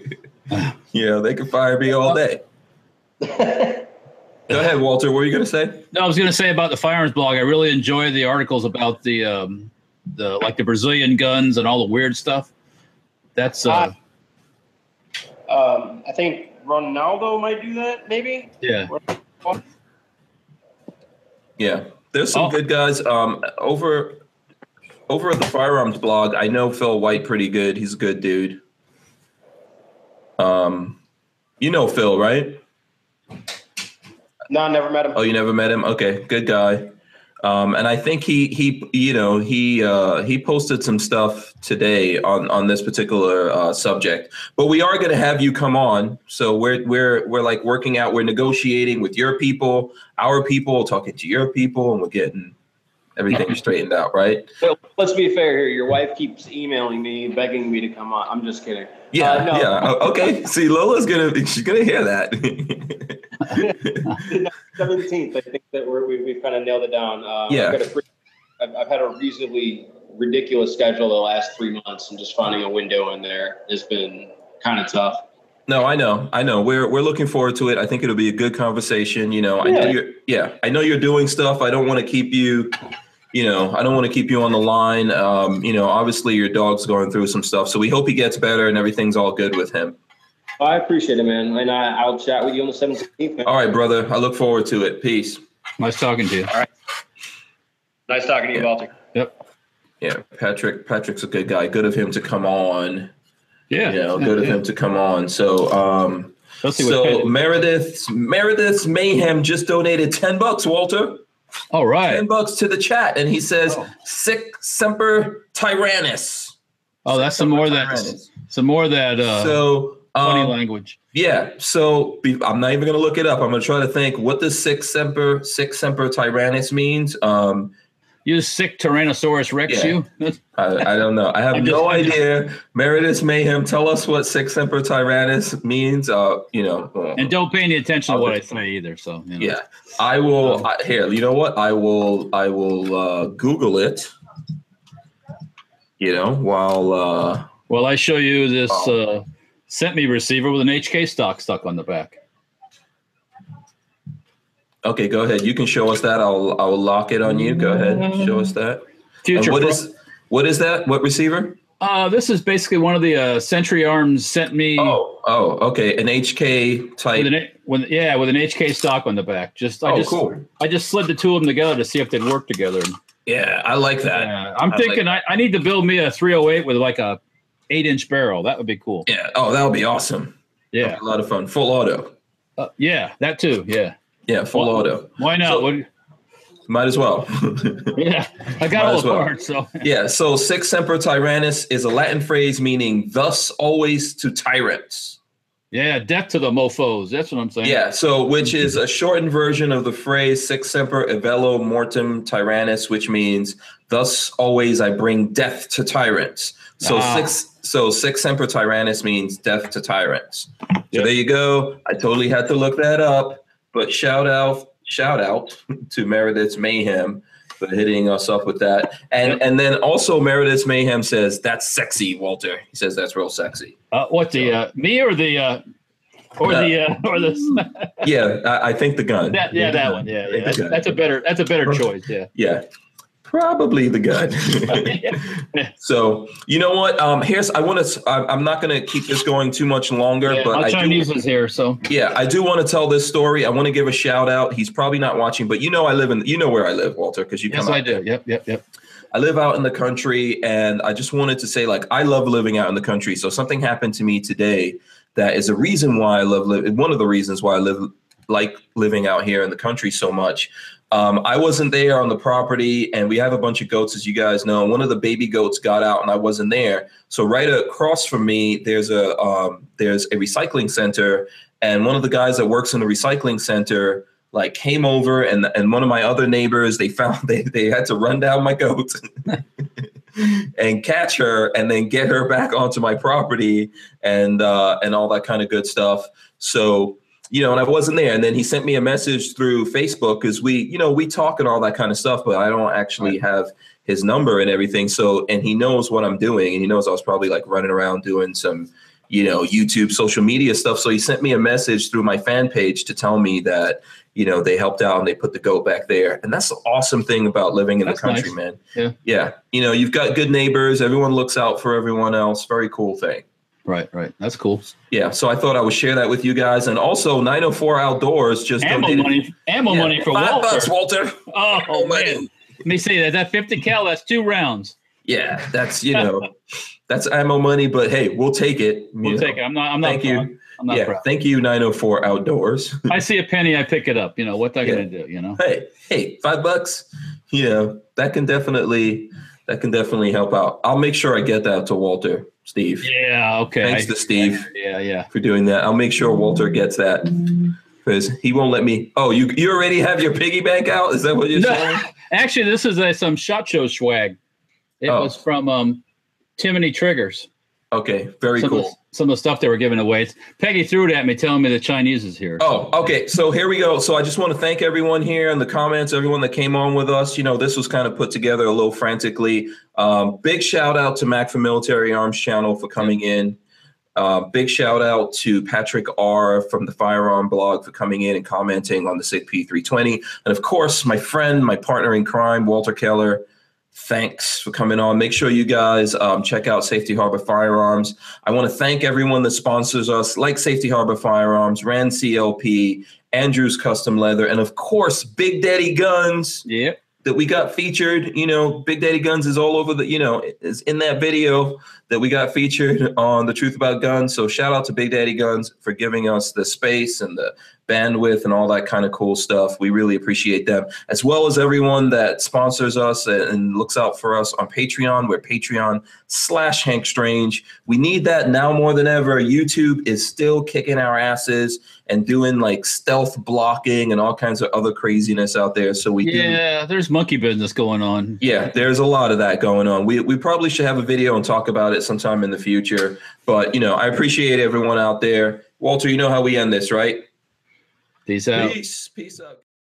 you know, they could fire me all day. Go ahead, Walter. What were you gonna say? No, I was going to say about the firearms blog. I really enjoy the articles about the um, the like the Brazilian guns and all the weird stuff. That's uh, um, I think Ronaldo might do that, maybe. Yeah. Yeah, there's some Oh. good guys. Um, over over at the firearms blog, I know Phil White pretty good. He's a good dude. Um, you know Phil, right? No, I never met him. Oh, you never met him? Okay, good guy. Um, and I think he he you know he uh, he posted some stuff today on on this particular uh, subject. But we are going to have you come on. So we're we're we're like working out. We're negotiating with your people, our people, talking to your people, and we're getting everything straightened out, right? Well, let's be fair here. Your wife keeps emailing me, begging me to come on. I'm just kidding. Yeah, Uh, no. yeah. Okay. See, Lola's gonna she's gonna hear that. Seventeenth, I think that we're, we, we've kind of nailed it down. Uh, Yeah. I've, got a, pretty- I've, I've had a reasonably ridiculous schedule the last three months, and just finding a window in there has been kind of tough. No, I know, I know. We're we're looking forward to it. I think it'll be a good conversation. You know, I know you're yeah, I know you're doing stuff. I don't want to keep you, you know, I don't want to keep you on the line. Um, you know, obviously your dog's going through some stuff, so we hope he gets better and everything's all good with him. I appreciate it, man, and I, I'll chat with you on the seventeenth. All right, brother. I look forward to it. Peace. Nice talking to you. All right. Nice talking to you, Yeah. Walter. Yep. Yeah, Patrick. Patrick's a good guy. Good of him to come on. Yeah. You know, good of him to come on. So, um, Especially so Ped- Meredith Meredith's Mayhem just donated ten bucks, Walter. All right. ten bucks to the chat, and he says, Oh. "Sic semper tyrannis." Oh, that's some more of that. Some more that uh, So, funny um, language. yeah. So be, I'm not even going to look it up. I'm going to try to think what does sic semper sic semper tyrannis means. Um, You sick Tyrannosaurus Rex, Yeah. you? I, I don't know. I have just- no idea. Meredith Mayhem, tell us what sic Emperor Tyrannus means. Uh, you know, uh, And don't pay any attention to what I say either. So you know. Yeah, I will. I, here, you know what? I will. I will uh, Google it. You know, while uh, Well, I show you this uh, CETME receiver with an HK stock stuck on the back. Okay, go ahead. You can show us that. I'll I'll lock it on you. Go ahead, show us that. Future. what is what is that? What receiver? uh, this is basically one of the uh, Century Arms CETME Oh, oh, okay, an HK type. with an with yeah with an HK stock on the back. Just I Oh, just cool. I just slid the two of them together to see if they'd work together. Yeah, I like that. uh, I'm I like thinking I, I need to build me a 308 with like a eight inch barrel. That would be cool. Yeah. Oh, that would be awesome. Yeah, be a lot of fun. Full auto. uh, yeah, that too. Yeah, Yeah, full Well- auto. why not? So- Might as well. yeah, I got all the well. parts. So yeah. So sic semper tyrannis is a Latin phrase meaning "thus always to tyrants." yeah, death to the mofo's. That's what I'm saying. Yeah. So, which is a shortened version of the phrase "sic semper evello mortem tyrannis," which means "thus always I bring death to tyrants." So Ah. six. So sic semper tyrannis means death to tyrants. So Yep. there you go. I totally had to look that up, but shout out, shout out to Meredith's Mayhem for hitting us up with that. And Yep. and then also Meredith's Mayhem says that's sexy, Walter. He says that's real sexy. Uh, what the uh, me or the uh, or Uh, the uh, or the Yeah, I, I think the gun. that yeah that one yeah, yeah. That's, that's a better that's a better choice yeah. Yeah, probably the gun. so you know what? Um, here's I want to. I'm not going to keep this going too much longer, yeah but my I do, is here so yeah, I do want to tell this story. I want to give a shout out. He's probably not watching, but you know I live in you know where I live, Walter, because you yes come I out do yep yep yep I live out in the country, and I just wanted to say, like, I love living out in the country. So something happened to me today that is a reason why I love living. One of the reasons why I live like living out here in the country so much. Um, I wasn't there on the property, and we have a bunch of goats, as you guys know. One of the baby goats got out, and I wasn't there. So right across from me, there's a um, there's a recycling center, and one of the guys that works in the recycling center like came over and and one of my other neighbors they found they they had to run down my goat and catch her and then get her back onto my property and uh and all that kind of good stuff so you know and i wasn't there. And then he sent me a message through facebook because we you know we talk and all that kind of stuff but i don't actually have his number and everything. So and he knows what i'm doing and he knows i was probably like running around doing some you know youtube social media stuff. So he sent me a message through my fan page to tell me that you know they helped out and they put the goat back there. And that's the awesome thing about living in That's the country nice. man. Yeah. yeah. You know you've got good neighbors. Everyone looks out for everyone else. Very cool thing Right, right. That's cool. Yeah, so I thought I would share that with you guys, and also 904 Outdoors just Ammo donated money, ammo Yeah, money for five Walter. bucks, Walter. Oh, Oh, man. money. Let me see that. That 50 cal, that's two rounds. Yeah, that's you know, that's ammo money, but hey, we'll take it. We'll know. take it. I'm not. I'm not. Thank proud. you. I'm not Yeah, proud. thank you, 904 Outdoors. I see a penny, I pick it up. You know what they're Yeah. gonna do. You know. hey, hey, five bucks. You know that can definitely that can definitely help out. I'll make sure I get that to Walter, Steve, Yeah. Okay. Thanks to Steve. Yeah. Yeah. for doing that. I'll make sure Walter gets that because he won't let me. Oh, you you already have your piggy bank out? Is that what you're No. saying? Actually, this is a, some shot show swag. It Oh. was from um, Timney Triggers. Okay, very some, cool. Some of the stuff they were giving away. Peggy threw it at me, telling me the Chinese is here. Oh, okay. So here we go. So I just want to thank everyone here in the comments, everyone that came on with us. You know, this was kind of put together a little frantically. Um, big shout out to Mac for Military Arms channel for coming in. Uh, big shout out to Patrick R from the Firearm blog for coming in and commenting on the SIG P320. And of course, my friend, my partner in crime, Walter Keller. Thanks for coming on. Make sure you guys um, check out Safety Harbor Firearms. I want to thank everyone that sponsors us, like Safety Harbor Firearms, Rand CLP, Andrews Custom Leather, and of course, Big Daddy Guns Yep. that we got featured. You know, Big Daddy Guns is all over the, you know, is in that video that we got featured on The Truth About Guns. So shout out to Big Daddy Guns for giving us the space and the bandwidth and all that kind of cool stuff. We really appreciate them, as well as everyone that sponsors us and looks out for us on Patreon. We're Patreon slash Hank Strange. We need that now more than ever. YouTube is still kicking our asses and doing like stealth blocking and all kinds of other craziness out there. So we do Yeah. There's monkey business going on. yeah, there's a lot of that going on. We we probably should have a video and talk about it sometime in the future. But you know, I appreciate everyone out there. Walter, you know how we end this, right? Peace out. Peace. Peace out.